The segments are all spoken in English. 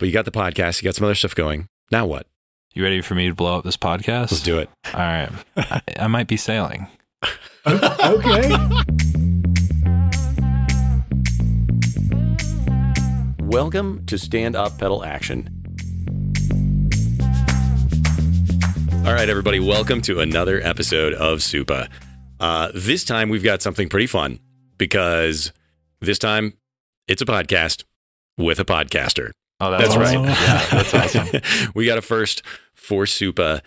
but you got the podcast, you got some other stuff going. Now what? You ready for me to blow up this podcast? Let's do it. All right. I, I might be sailing. okay. Welcome to Stand Up Pedal Action. All right, everybody, welcome to another episode of Supa. Uh, this time we've got something pretty fun because this time it's a podcast with a podcaster. Oh, that's, That's right. Yeah, that's awesome. we got a first for Supa.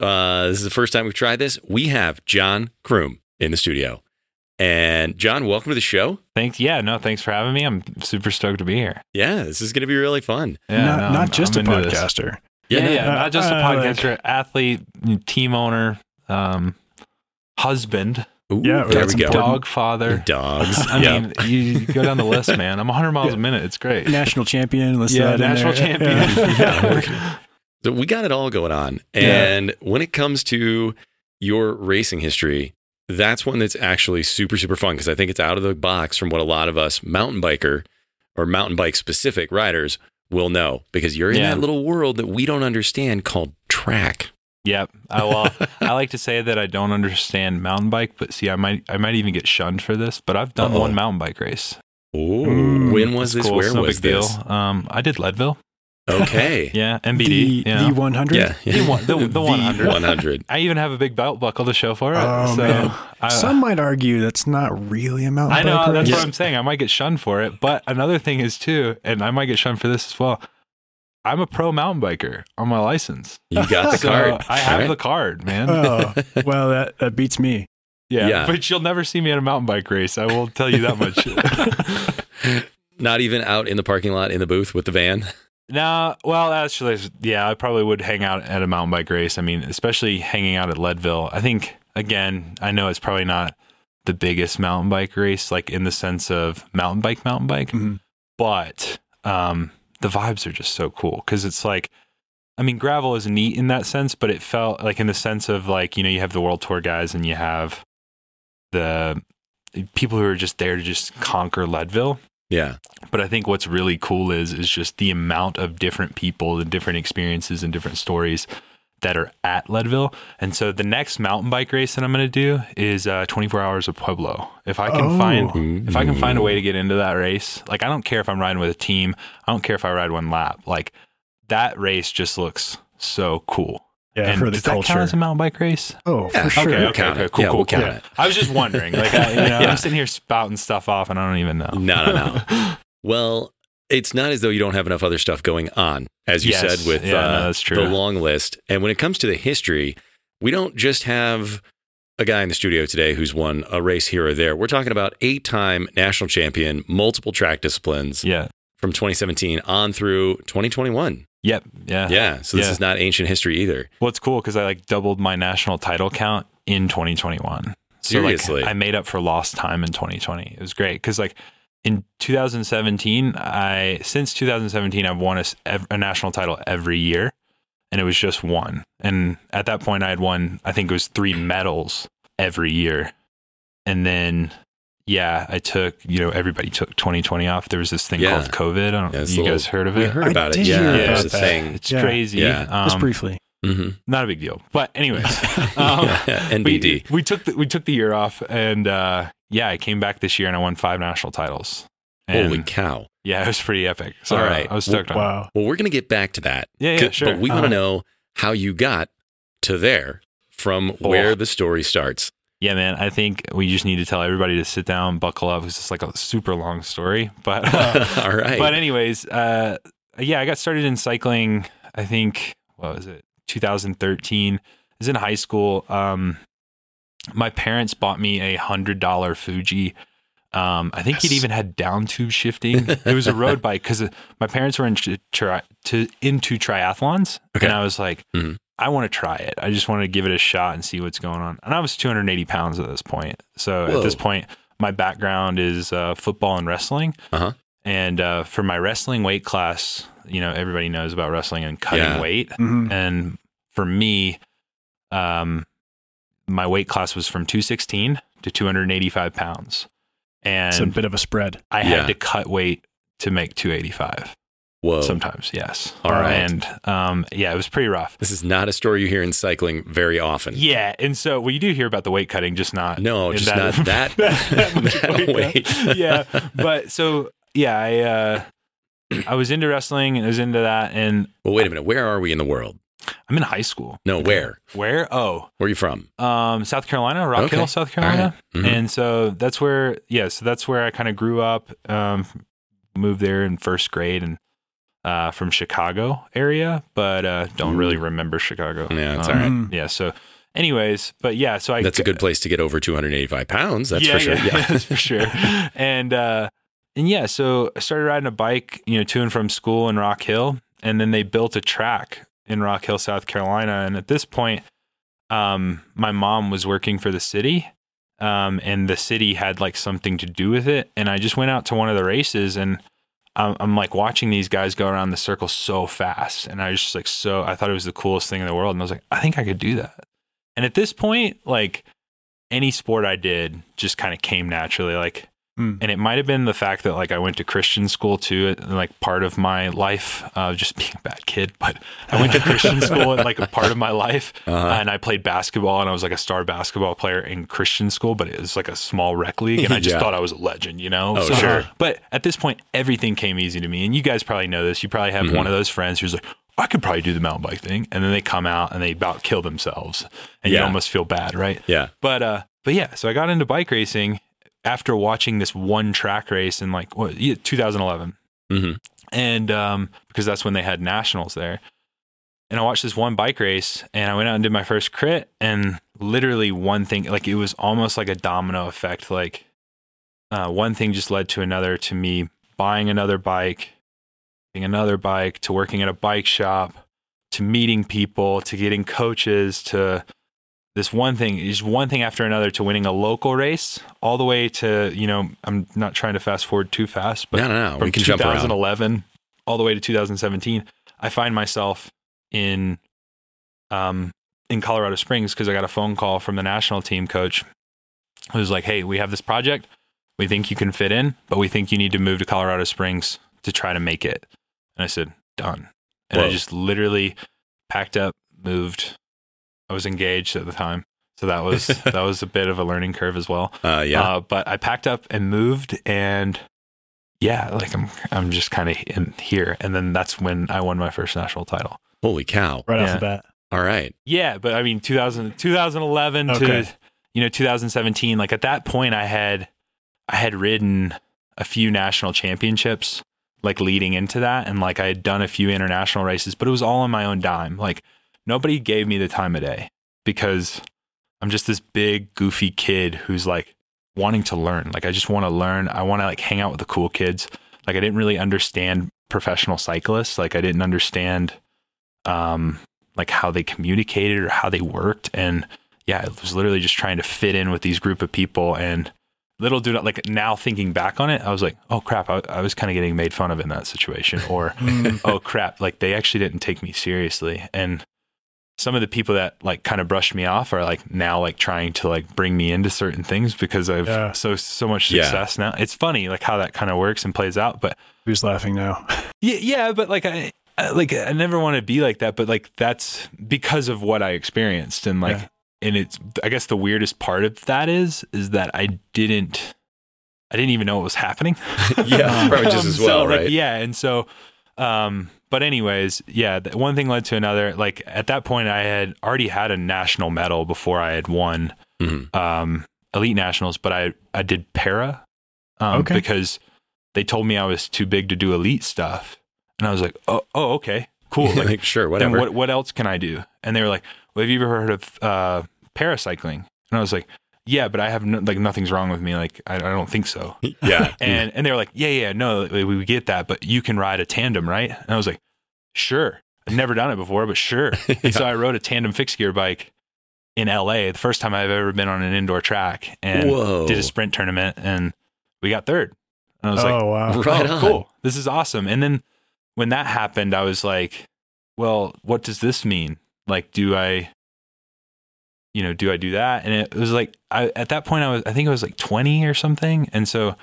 Uh, this is the first time we've tried this. We have John Croom in the studio. And John, welcome to the show. Thanks. Yeah, no, thanks for having me. I'm super stoked to be here. Yeah, this is going to be really fun. Yeah, not no, not just I'm a into this. podcaster. Yeah, yeah, Uh, not just a uh, like- podcaster, athlete, team owner, um, husband, Ooh, Yeah, there that's we go. dog father. Dogs. I Yeah. mean, you, you go down the list, man. I'm 100 miles Yeah. a minute. It's great. National champion. Let's yeah, that national champion. Yeah. Yeah. So we got it all going on. Yeah. And when it comes to your racing history, that's one that's actually super, super fun because I think it's out of the box from what a lot of us mountain biker or mountain bike specific riders will know because you're in Yeah. that little world that we don't understand called track. Yep. I, well, I like to say that I don't understand mountain bike, but see, I might, I might even get shunned for this. But I've done Uh-oh. one mountain bike race. Ooh, Mm, when was It's this? cool. Where it's no was big this? deal. Um, I did Leadville. Okay. Yeah, MBD. The, you know. the 100. yeah. The one- the- the 100. 100. I even have a big belt buckle to show for it. Oh, so man. I, Some might argue that's not really a mountain bike. I know bike that's race. what I'm saying. I might get shunned for it, but another thing is too, and I might get shunned for this as well. I'm a pro mountain biker on my license. You got the So card. I have All right. the card, man. Oh, well, that, that beats me. yeah, yeah. but you'll never see me at a mountain bike race. I will tell you that much. Not even out in the parking lot in the booth with the van. No, well, actually, yeah, I probably would hang out at a mountain bike race. I mean, especially hanging out at Leadville. I think, again, I know it's probably not the biggest mountain bike race, like in the sense of mountain bike, mountain bike, Mhm. but um, the vibes are just so cool because it's like, I mean, gravel is neat in that sense, but it felt like in the sense of like, you know, you have the world tour guys and you have the people who are just there to just conquer Leadville. Yeah. But I think what's really cool is is just the amount of different people and different experiences and different stories that are at Leadville. And so the next mountain bike race that I'm going to do is uh, 24 hours of Pueblo. If I can Oh. find if I can find a way to get into that race, like I don't care if I'm riding with a team, I don't care if I ride one lap. Like that race just looks so cool. Yeah, and for the does that count culture. as a mountain bike race? Oh, Yeah, for sure. okay, Okay, We'll okay, count okay, it. cool, Yeah, cool, we'll cool. count it. I was just wondering. Like, I, you know, Yeah. I'm sitting here spouting stuff off, and I don't even know. No, no, no. Well, it's not as though you don't have enough other stuff going on, as you Yes. said with Yeah, uh, no, the long list. And when it comes to the history, we don't just have a guy in the studio today who's won a race here or there. We're talking about eight time national champion, multiple track disciplines Yeah. from 2017 on through 2021. Yep. Yeah. Yeah. So this Yeah. is not ancient history either. What's cool because I like doubled my national title count in 2021. Seriously. So like I made up for lost time in 2020. It was great because like in 2017, I since 2017 I've won a, s- ev- a national title every year, and it was just one. And at that point, I had won I think it was three medals every year, and then. Yeah, I took, you know, everybody took 2020 off. There was this thing Yeah. called COVID. I don't Yeah, know. it's You little- guys heard of it? We it? heard I about it. did Yeah. hear It about a that. thing. It's Yeah. crazy. Yeah. Just Um, briefly. Hmm not a big deal. But anyways, um, NBD. we, we took the, we took the year off, and uh, yeah, I came back this year and I won five national titles. And Holy cow. yeah, it was pretty epic. So All uh. I was stoked on it. Wow. Well, we're going to get back to that. Yeah, yeah, sure. But we want to Uh-huh. know how you got to there from Oh. where the story starts. Yeah, man. I think we just need to tell everybody to sit down, buckle up. It's just like a super long story, but All right. but anyways, uh, yeah, I got started in cycling. I think what was it, 2013. I was in high school. Um, my parents bought me a hundred dollar Fuji. Um, I think it Yes. even had down tube shifting. it was a road bike because my parents were into, tri- to, into triathlons, Okay. and I was like, Mhm. I want to try it. I just want to give it a shot and see what's going on. And I was 280 pounds at this point. So at this point, my background is uh, football and wrestling. Uh-huh. And uh, for my wrestling weight class, you know, everybody knows about wrestling and cutting Yeah. weight. Mhm. And for me, um, my weight class was from 216 to 285 pounds. And it's a bit of a spread. I Yeah. had to cut weight to make 285. Whoa. Sometimes, yes. All right. And um, yeah, it was pretty rough. This is not a story you hear in cycling very often. Yeah, and so well, you do hear about the weight cutting, just not No, in just not that- much that weight weight. yeah, but so yeah, I uh, I was into wrestling and I was into that, and Well, wait a minute. Where are we in the world? I'm in high school. No, where? Where? Oh, Where are you from? um, South Carolina, Rock Okay. Hill, South All right. Carolina, Mhm. and so that's where yeah, so that's where I kind of grew up. Um, moved there in first grade and. Uh, from Chicago area, but uh, don't really remember Chicago. Yeah, it's Um, all right. Mm. Yeah. So, anyways, but yeah, so I That's a good place to get over 285 pounds. That's yeah, for sure. Yeah, Yeah. that's for sure. And uh, and yeah, so I started riding a bike, you know, to and from school in Rock Hill, and then they built a track in Rock Hill, South Carolina. And at this point, um, my mom was working for the city, um, and the city had like something to do with it. And I just went out to one of the races, and I'm, I'm like watching these guys go around the circle so fast, and I was just like so. I thought it was the coolest thing in the world, and I was like, I think I could do that. And at this point, like any sport I did just kind of came naturally. Like, Mm. and it might have been the fact that like I went to Christian school too, and, like part of my life, uh, just being a bad kid. But I went to Christian school and like a part of my life, Uh-huh. and I played basketball, and I was like a star basketball player in Christian school, but it was like a small rec league, and I just Yeah. thought I was a legend, you know? Oh, sure. But at this point, everything came easy to me, and you guys probably know this. You probably have Mhm. one of those friends who's like. I could probably do the mountain bike thing, and then they come out and they about kill themselves, and you almost feel bad, right? Yeah. But uh, but yeah, so I got into bike racing after watching this one track race in like what yeah, 2011, hmm and um, because that's when they had nationals there. And I watched this one bike race, and I went out and did my first crit, and literally one thing, like it was almost like a domino effect. Like uh, one thing just led to another, to me buying another bike, getting another bike, to working at a bike shop, to meeting people, to getting coaches, to this one thing is one thing after another to winning a local race, all the way to you know I'm not trying to fast forward too fast, but no, no, no. from We can jump 2011 all the way to 2017, I find myself in um in Colorado Springs because I got a phone call from the national team coach who's like, "Hey, we have this project. We think you can fit in, but we think you need to move to Colorado Springs to try to make it." And I said, "Done." And I just literally packed up, moved. I was engaged at the time. So that was that was a bit of a learning curve as well. Uh, yeah. Uh, but I packed up and moved, and yeah, like I'm I'm just kind of in here, and then that's when I won my first national title. Holy cow. Right off the bat. All right. Yeah, but I mean 2000, 2011 Okay. to you know 2017. Like at that point, I had I had ridden a few national championships, like leading into that, and like I had done a few international races, but it was all on my own dime. Like nobody gave me the time of day because I'm just this big goofy kid who's like wanting to learn. Like I just want to learn. I want to like hang out with the cool kids. Like I didn't really understand professional cyclists. Like I didn't understand um like how they communicated or how they worked and yeah, I was literally just trying to fit in with these group of people and little not like now thinking back on it, I was like, oh crap, I, I was kind of getting made fun of in that situation or oh crap, like they actually didn't take me seriously. And some of the people that like kind of brushed me off are like now like trying to like bring me into certain things because I've Yeah. so so much Yeah. success now. It's funny like how that kind of works and plays out, but Who's laughing now? yeah, yeah, but like I, I like I never want to be like that, but like that's because of what I experienced and like Yeah. and it's I guess the weirdest part of that is is that I didn't I didn't even know what was happening. Yeah, probably just as so, well, like, right? yeah, and so um but anyways, yeah, one thing led to another. Like at that point I had already had a national medal before I had won Mhm. um elite nationals, but I I did para um Okay. because they told me I was too big to do elite stuff. And I was like, "Oh, oh okay. Cool." Like Like, sure, then whatever. what what else can I do? And they were like, "Well, have you ever heard of uh paracycling?" And I was like, "Yeah, but I have no, like nothing's wrong with me. Like I, I don't think so." yeah. And and they were like, "Yeah, yeah, no, we, we get that, but you can ride a tandem, right?" And I was like, "Sure." I've never done it before, but sure. And so I rode a tandem fixed gear bike in LA, the first time I've ever been on an indoor track, and Whoa. did a sprint tournament, and we got third. And I was like, oh wow. Oh, right oh, on. cool. This is awesome. And then when that happened, I was like, well, what does this mean? Like, do I, you know, do I do that? And it was like, I, at that point, I was, I think I was like 20 or something. And so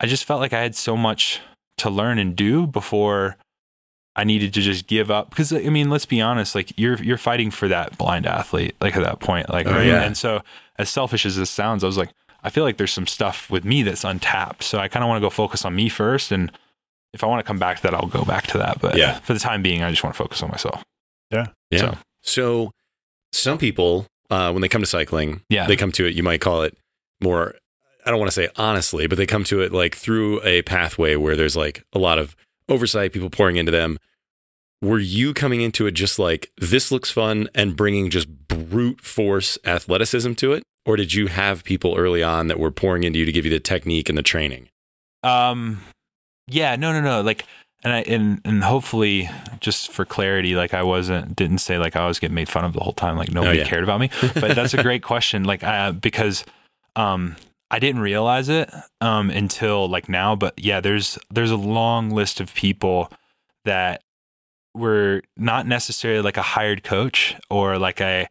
I just felt like I had so much to learn and do before I needed to just give up because I mean, let's be honest, like you're you're fighting for that blind athlete, like at that point, like Oh, right? yeah. And so, as selfish as this sounds, I was like, I feel like there's some stuff with me that's untapped, so I kind of want to go focus on me first, and if I want to come back to that, I'll go back to that. But Yeah. for the time being, I just want to focus on myself. Yeah. So- So, some people, uh, when they come to cycling, Yeah. they come to it. You might call it more. I don't want to say honestly, but they come to it like through a pathway where there's like a lot of oversight, people pouring into them. Were you coming into it just like this looks fun and bringing just brute force athleticism to it, or did you have people early on that were pouring into you to give you the technique and the training? Um, yeah, no, no, no. Like, and I and and hopefully, just for clarity, like I wasn't didn't say like I was getting made fun of the whole time. Like nobody Oh, yeah. cared about me. But that's a great question. Like, uh, because um, I didn't realize it um until like now. But yeah, there's there's a long list of people that were not necessarily like a hired coach or like a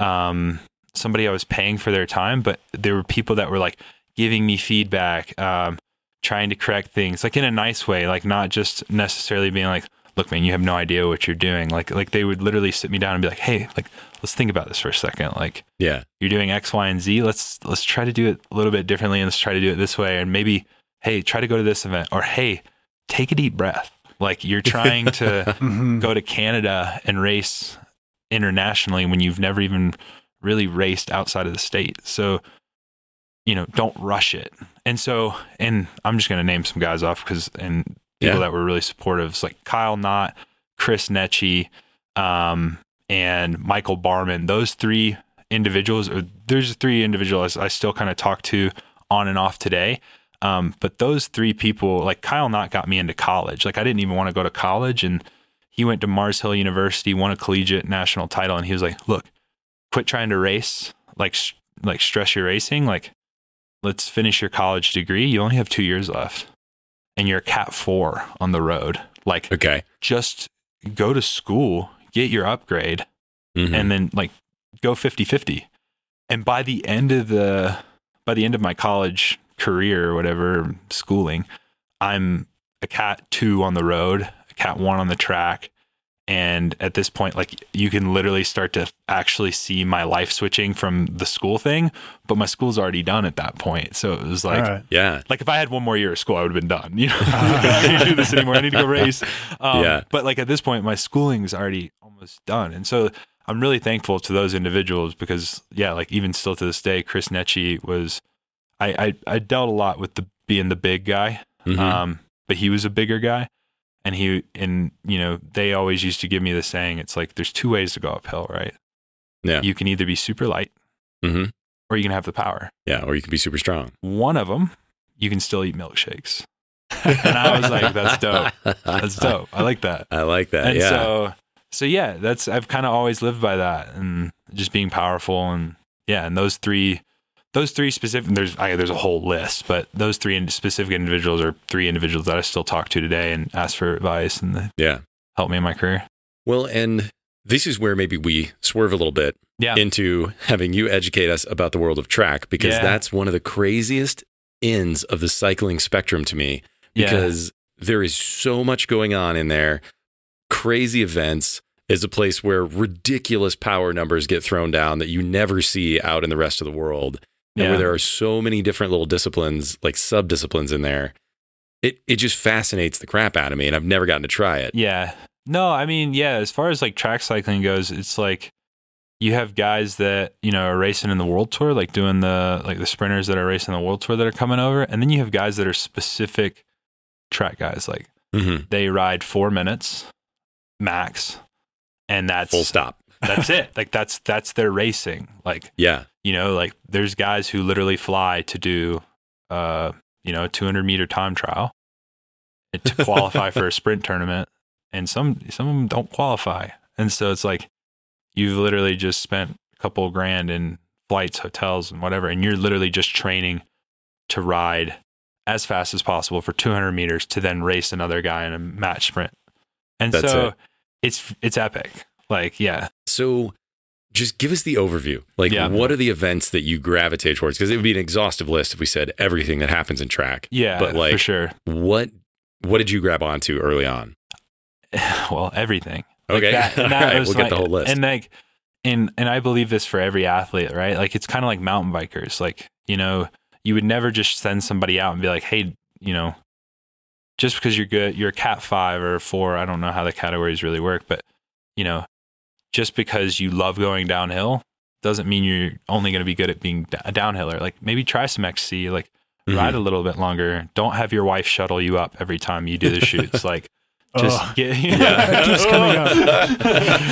um somebody I was paying for their time, but there were people that were like giving me feedback, um, trying to correct things, like in a nice way, like not just necessarily being like, "Look, man, you have no idea what you're doing." Like, like they would literally sit me down and be like, "Hey, like, let's think about this for a second. Like, Yeah. you're doing X, Y, and Z. Let's let's try to do it a little bit differently, and let's try to do it this way. And maybe, hey, try to go to this event, or hey, take a deep breath. Like you're trying to Mhm. go to Canada and race internationally when you've never even really raced outside of the state. So, you know, don't rush it. And so, and I'm just going to name some guys off because, and people Yeah. that were really supportive. It's like Kyle Knott, Chris Netchie, um, and Michael Barman. Those three individuals, or there's three individuals I still kind of talk to on and off today. Um, but those three people, like Kyle Knott got me into college. Like I didn't even want to go to college and he went to Mars Hill University, won a collegiate national title, and he was like, "Look, quit trying to race, like like stress your racing. Like, let's finish your college degree. You only have two years left, and you're a Cat Four on the road. Like, Okay. just go to school, get your upgrade, Mhm. and then like go 50-50 and by the end of the by the end of my college career or whatever schooling i'm a cat 2 on the road a cat 1 on the track and at this point like you can literally start to actually see my life switching from the school thing but my school's already done at that point so it was like All right. yeah. like if I had one more year of school, I would have been done. You know, I can't do this anymore. I need to go race. Um, Yeah. But like at this point, my schooling's already almost done, and so I'm really thankful to those individuals because yeah, like even still to this day, Chris Netchie was. I I, I dealt a lot with the being the big guy, Mhm. um, but he was a bigger guy, and he and you know they always used to give me the saying, it's like there's two ways to go uphill, right? Yeah. You can either be super light, Mhm. or you can have the power yeah. Or you can be super strong. one of them, you can still eat milkshakes. and I was like, that's dope. That's dope. I like that. I like that. and yeah. so, so yeah, that's, I've kind of always lived by that and just being powerful. And yeah, and those three, those three specific, there's, I, there's a whole list, but those three specific individuals are three individuals that I still talk to today and ask for advice and yeah. help me in my career. Well, and this is where maybe we swerve a little bit Yeah. into having you educate us about the world of track because Yeah. that's one of the craziest ends of the cycling spectrum to me Yeah. because there is so much going on in there. Crazy events is a place where ridiculous power numbers get thrown down that you never see out in the rest of the world. And Yeah. where there are so many different little disciplines, like sub disciplines in there. It it just fascinates the crap out of me and I've never gotten to try it. Yeah. No, I mean, yeah, as far as like track cycling goes, it's like you have guys that, you know, are racing in the world tour, like doing the like the sprinters that are racing the world tour that are coming over, and then you have guys that are specific track guys like hmm they ride 4 minutes max and that's Full stop. That's it. Like that's that's their racing. Like Yeah. you know like there's guys who literally fly to do uh you know a 200 meter time trial to qualify for a sprint tournament and some some of them don't qualify and so it's like you've literally just spent a couple grand in flights hotels and whatever and you're literally just training to ride as fast as possible for 200 meters to then race another guy in a match sprint and That's so it. it's it's epic like yeah So just give us the overview. Like, Yeah. what are the events that you gravitate towards? Because it would be an exhaustive list if we said everything that happens in track. yeah But, like, for sure What what did you grab onto early on? well, everything. Like Okay. that- and that right. was We'll get like- the whole list. And like, and and I believe this for every athlete, right? Like it's kind of like mountain bikers. Like you know, you would never just send somebody out and be like, hey, you know, just because you're good, you're a cat five or four. I don't know how the categories really work, but you know, just because you love going downhill doesn't mean you're only going to be good at being a downhiller. Like maybe try some XC. Like Mhm. ride a little bit longer. Don't have your wife shuttle you up every time you do the shoots. Like just Oh. get It keeps coming up.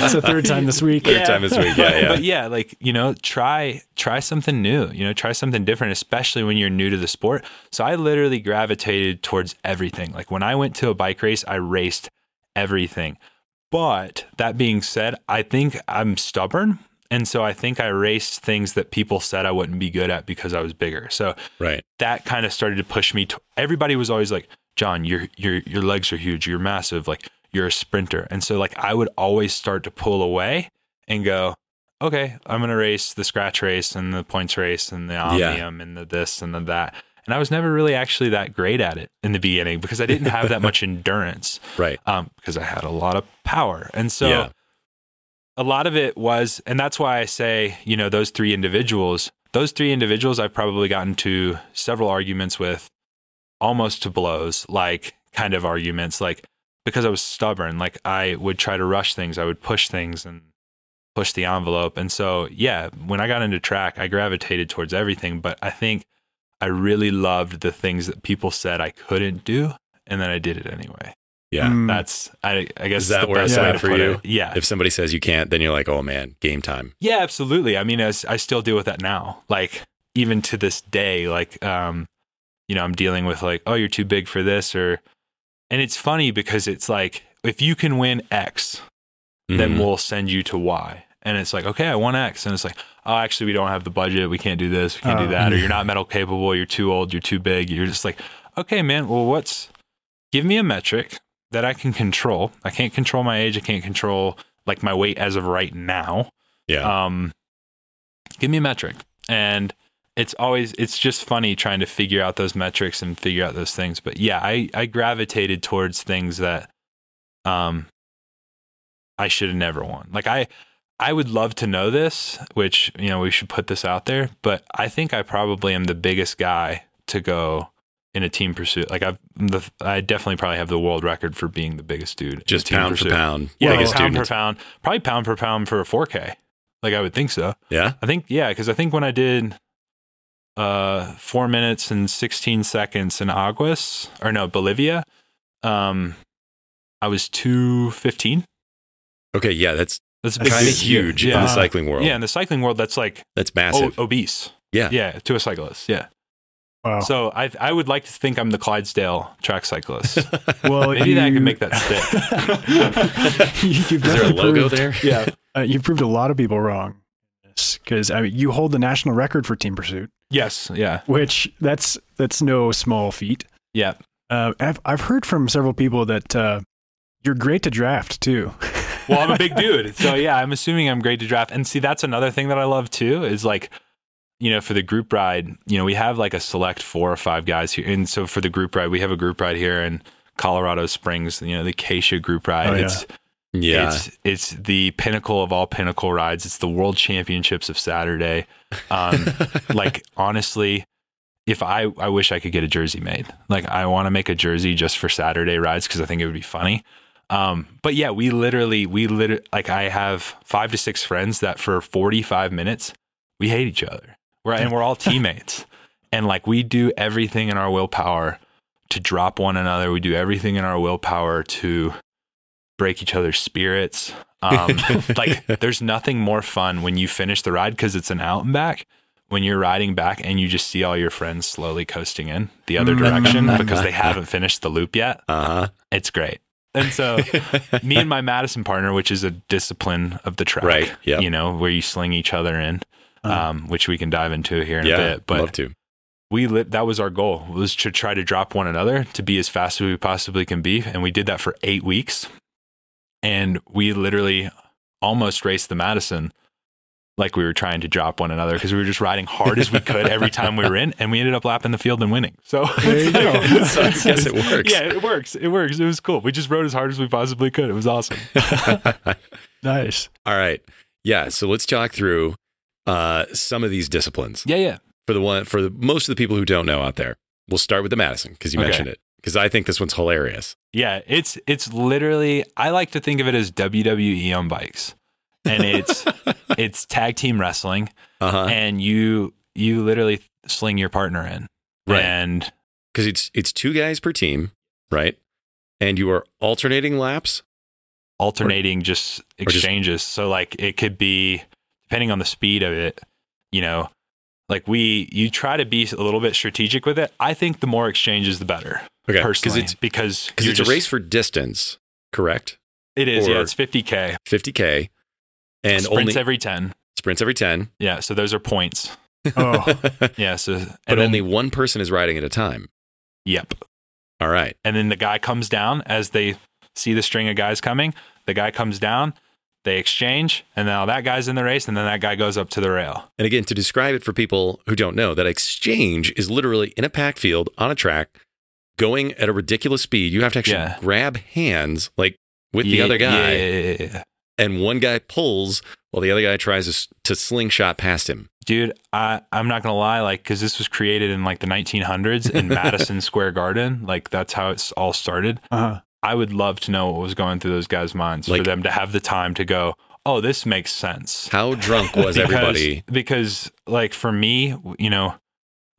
It's the third time this week. Third time this week. Yeah, yeah. But yeah, like, you know, try try something new, you know, try something different, especially when you're new to the sport. So I literally gravitated towards everything. Like when I went to a bike race, I raced everything. But that being said, I think I'm stubborn. And so I think I raced things that people said I wouldn't be good at because I was bigger. So Right. that kind of started to push me. To, everybody was always like, "John, your your your legs are huge. You're massive. Like you're a sprinter." And so like I would always start to pull away and go, "Okay, I'm gonna race the scratch race and the points race and the omnium and the this and the that." And I was never really actually that great at it in the beginning because I didn't have that much endurance Right. um, because I had a lot of power. And so Yeah. a lot of it was, and that's why I say, you know, those three individuals, those three individuals I've probably gotten to several arguments with almost to blows, like kind of arguments, like because I was stubborn, like I would try to rush things, I would push things and push the envelope. And so, yeah, when I got into track, I gravitated towards everything, but I think I really loved the things that people said I couldn't do. And then I did it anyway. Yeah. Mm. That's I, I guess Is that the where best it's way at to for put you? it. Yeah, If somebody says you can't, then you're like, oh man, game time. yeah, absolutely. I mean, as I still deal with that now. Like even to this day, like um, you know, I'm dealing with like, oh, you're too big for this, or and it's funny because it's like if you can win X, then Mhm. we'll send you to Y. And it's like, okay, I want X. And it's like, oh, actually, we don't have the budget. We can't do this. We can't do Oh. that. Or you're not medal capable. You're too old. You're too big. You're just like, okay, man, well, what's, give me a metric that I can control. I can't control my age. I can't control like my weight as of right now. yeah. Um, give me a metric. And it's always, it's just funny trying to figure out those metrics and figure out those things. But yeah, I, I gravitated towards things that, um, I should have never won. Like I, I would love to know this, which, you know, we should put this out there, but I think I probably am the biggest guy to go in a team pursuit. Like I've, the, I definitely probably have the world record for being the biggest dude. Just pound for pursuit. pound. Yeah, biggest pound student. per pound, probably pound per pound for a 4K. Like I would think so. Yeah. I think yeah, because I think when I did uh four minutes and sixteen seconds in Aguas or no Bolivia, um, I was two fifteen. Okay. Yeah. That's That's a big That's kind of huge Yeah, in the cycling world. yeah. In the cycling world, that's like That's o- massive. obese. Yeah. yeah, to a cyclist. Yeah. Wow. So I I would like to think I'm the Clydesdale track cyclist. well, Maybe that I can make that stick. You've Is there a definitely logo proved, there? yeah. Uh, you proved a lot of people wrong. Because I mean, you hold the national record for team pursuit, Yes. Yeah. which that's that's no small feat. Yeah. Uh, I've I've heard from several people that uh, you're great to draft too. Well, I'm a big dude. So yeah, I'm assuming I'm great to draft. And see, that's another thing that I love too is like, you know, for the group ride, you know, we have like a select four or five guys here. And so for the group ride, we have a group ride here in Colorado Springs, you know, the Acacia group ride. Oh, yeah. It's Yeah. it's it's the pinnacle of all pinnacle rides. It's the world championships of Saturday. Um, like honestly, if I I wish I could get a jersey made. Like I want to make a jersey just for Saturday rides because I think it would be funny. Um, but yeah, we literally we literally like I have five to six friends that for 45 minutes we hate each other. We're and we're all teammates. And like we do everything in our willpower to drop one another. We do everything in our willpower to break each other's spirits. Um, like there's nothing more fun when you finish the ride because it's an out and back. When you're riding back and you just see all your friends slowly coasting in the other direction because they haven't finished the loop yet, uh-huh. it's great. And so, me and my Madison partner, which is a discipline of the track, Right, yep. You know, where you sling each other in, Uh-huh. um, which we can dive into here in yeah. a bit. But love to. we lit, that was our goal was to try to drop one another to be as fast as we possibly can be and we did that for eight weeks and we literally almost raced the madison like we were trying to drop one another because we were just riding hard as we could every time we were in, and we ended up lapping the field and winning. So There you go. So I guess it works. Yeah, it works. It works. It was cool. We just rode as hard as we possibly could. It was awesome. Nice. All right. Yeah. So let's talk through uh, some of these disciplines Yeah, yeah. for the one for the most of the people who don't know out there. We'll start with the Madison because you Okay. mentioned it because I think this one's hilarious. Yeah, it's it's literally I like to think of it as WWE on bikes. And it's it's tag team wrestling Uh huh. and you you literally sling your partner in. Right. And Because it's it's two guys per team, right? And you are alternating laps. alternating just just- exchanges. so like it could be depending on the speed of it, you know, like we you try to be a little bit strategic with it. I think the more exchanges the better. Okay. Because Personally, it's because because it's just- a race for distance, correct? It is, yeah. It's 50k. 50k, and Sprints only every 10. sprints every 10. Yeah, so those are points. Oh, Yeah, so and but then- only one person is riding at a time. yep. All right. And then the guy comes down as they see the string of guys coming. The guy comes down, they exchange, and now that guy's in the race, and then that guy goes up to the rail. And again, to describe it for people who don't know, that exchange is literally in a packed field on a track, going at a ridiculous speed. You have to actually Yeah. grab hands, like with the other guy, Yeah, yeah, yeah, yeah. And one guy pulls while the other guy tries to, to slingshot past him. dude i i'm not gonna lie like because this was created in like the 1900s in madison square garden like that's how it's all started uh-huh. i would love to know what was going through those guys minds Like- for them to have the time to go oh this makes sense How drunk was Because- everybody? because like for me you know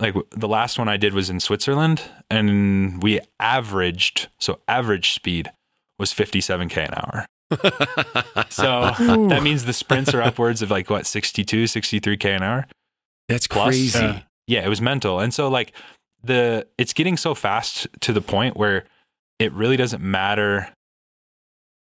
like the last one i did was in switzerland and we averaged so average speed was 57k an hour so Ooh. that means the sprints are upwards of like what 62 63k an hour That's Plus, uh, crazy. Yeah. yeah it was mental and so like the it's getting so fast to the point where it really doesn't matter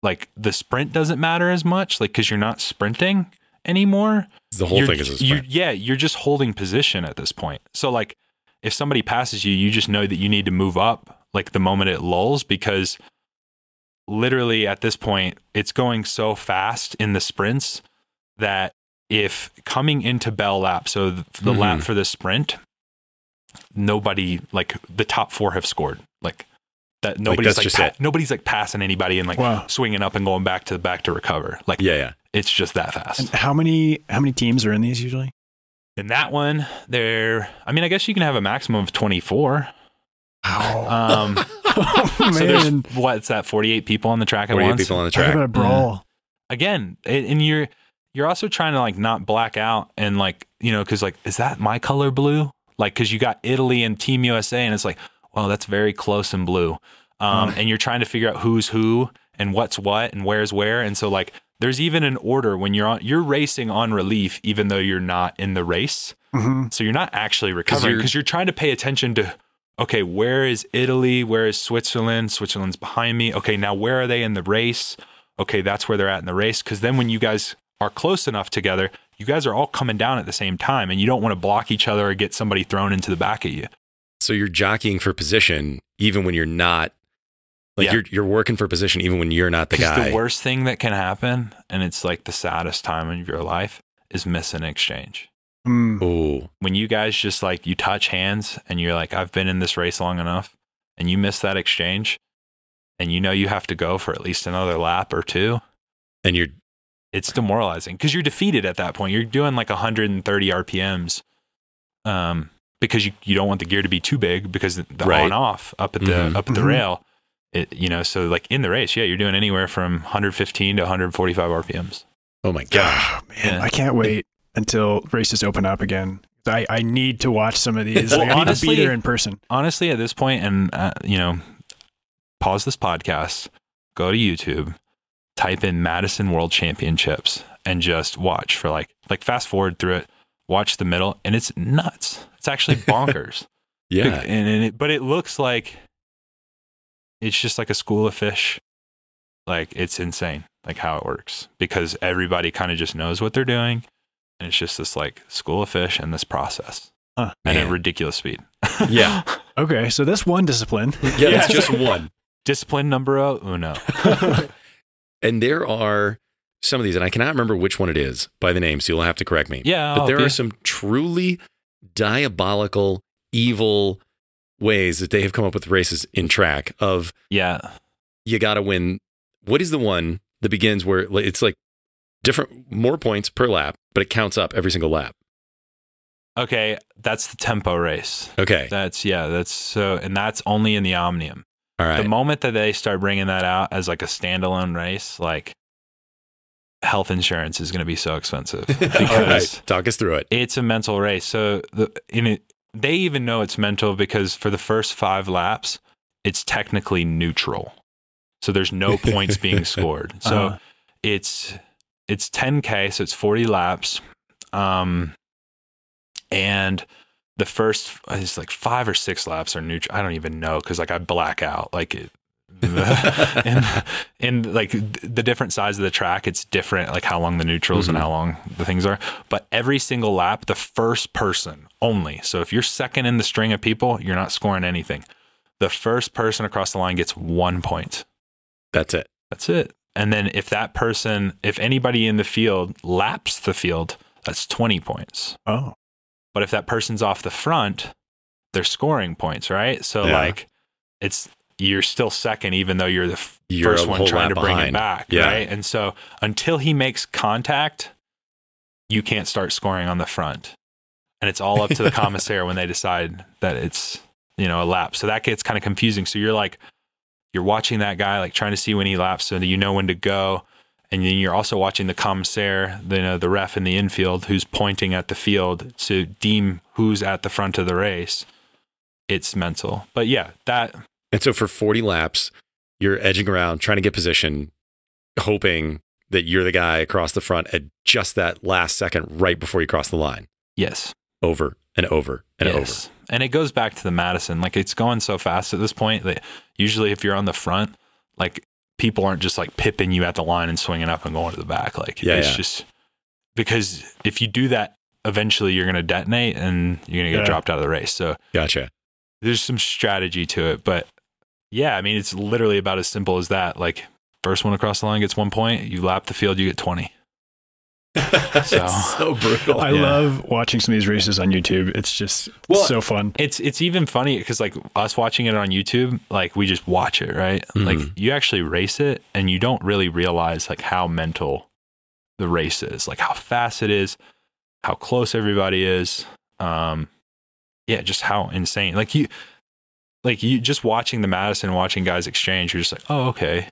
like the sprint doesn't matter as much like because you're not sprinting anymore the whole You're- thing is a you yeah you're just holding position at this point so like if somebody passes you you just know that you need to move up like the moment it lulls because literally at this point it's going so fast in the sprints that if coming into bell lap so the, the Mhm. lap for the sprint nobody like the top four have scored like that nobody's that's like, just pa- it. nobody's like passing anybody and like Wow. swinging up and going back to the back to recover like Yeah, yeah. it's just that fast And how many how many teams are in these usually? in that one, there. I mean, I guess you can have a maximum of twenty four. Wow. Um, oh, so there's what's that? Forty eight people on the track at 48 once. people on the Talk track. about a brawl. Again, a- and you're you're also trying to like not black out and like you know because like is that my color blue? Like because you got Italy and Team USA and it's like well that's very close in blue. Um, and you're trying to figure out who's who and what's what and where's where and so like there's even an order when you're on you're racing on relief even though you're not in the race. hmm So you're not actually recovering you're- because you're, trying to pay attention to, okay, where is Italy? Where is Switzerland? Switzerland's behind me. Okay, now where are they in the race? Okay, that's where they're at in the race. Because then when you guys are close enough together, you guys are all coming down at the same time and you don't want to block each other or get somebody thrown into the back of you. So you're jockeying for position even when you're not like Yeah. you're you're working for position even when you're not the guy. the worst thing that can happen, and it's like the saddest time of your life, is miss an exchange. Mm. oh, when you guys just like you touch hands and you're like i've been in this race long enough and you miss that exchange and you know you have to go for at least another lap or two and you're it's demoralizing because you're defeated at that point you're doing like 130 rpms um because you, you don't want the gear to be too big because the Right. on off up at the Mhm. up at the Mhm. rail it, you know so like in the race yeah you're doing anywhere from 115 to 145 rpms oh my gosh. Oh, man, Yeah. I can't wait until races open up again. I, I need to watch some of these. Well, Like, I need honestly- to be there in person. honestly at this point and uh, you know pause this podcast go to youtube type in madison world championships and just watch for like like fast forward through it watch the middle and it's nuts it's actually bonkers Yeah. and, and it, but it looks like it's just like a school of fish like it's insane like how it works because everybody kind of just knows what they're doing and it's just this like school of fish and this process Huh. at a ridiculous speed Yeah. Okay, so this one discipline. Yeah, it's just one. discipline number uno. And there are some of these, and I cannot remember which one it is by the name, so you'll have to correct me. Yeah, but I'll there be- are some truly diabolical, evil ways that they have come up with races in track of yeah. you got to win. What is the one that begins where it's like different, more points per lap, but it counts up every single lap? Okay, that's the tempo race. Okay. That's yeah, that's so and that's only in the Omnium. All right. The moment that they start bringing that out as like a standalone race, like health insurance is going to be so expensive All because right. Talk us through it. it's a mental race. So the in it, they even know it's mental because for the first five laps, it's technically neutral. So there's no points being scored. So Uh-huh. it's it's 10k, so it's 40 laps, um, and the first is like five or six laps are neutral. I don't even know because like I black out like it. and and like the different sides of the track, it's different, like how long the neutrals Mhm. and how long the things are. But every single lap, the first person only. So if you're second in the string of people, you're not scoring anything. The first person across the line gets one point. That's it. That's it. And then if that person, if anybody in the field laps the field, that's 20 points. Oh, But if that person's off the front, they're scoring points, right? So Yeah. like it's you're still second even though you're the f- You're first one trying to bring behind. it back, Yeah. right? And so until he makes contact, you can't start scoring on the front. And it's all up to the commissaire when they decide that it's, you know, a lap. So that gets kind of confusing. So you're like you're watching that guy like trying to see when he laps so that you know when to go. And then you're also watching the commissaire, the, you know, the ref in the infield who's pointing at the field to deem who's at the front of the race. It's mental. But yeah, that And so for 40 laps, you're edging around, trying to get position, hoping that you're the guy across the front at just that last second right before you cross the line. yes. Over and over and yes. And it goes back to the Madison. Like it's going so fast at this point that usually if you're on the front, like people aren't just like pipping you at the line and swinging up and going to the back. Like Yeah, it's yeah. just because if you do that, eventually you're going to detonate and you're going to get Yeah. dropped out of the race. So. Gotcha. there's some strategy to it. But yeah, I mean, it's literally about as simple as that. Like first one across the line gets one point. You lap the field, you get 20. it's so brutal. I Yeah. love watching some of these races on YouTube. It's just Well, so fun. It's it's even funny because like us watching it on YouTube, like we just watch it, right? Like Mhm. you actually race it, and you don't really realize like how mental the race is, like how fast it is, how close everybody is. Um, yeah, just how insane. Like you, like you just watching the Madison, watching guys exchange, you're just like, oh okay.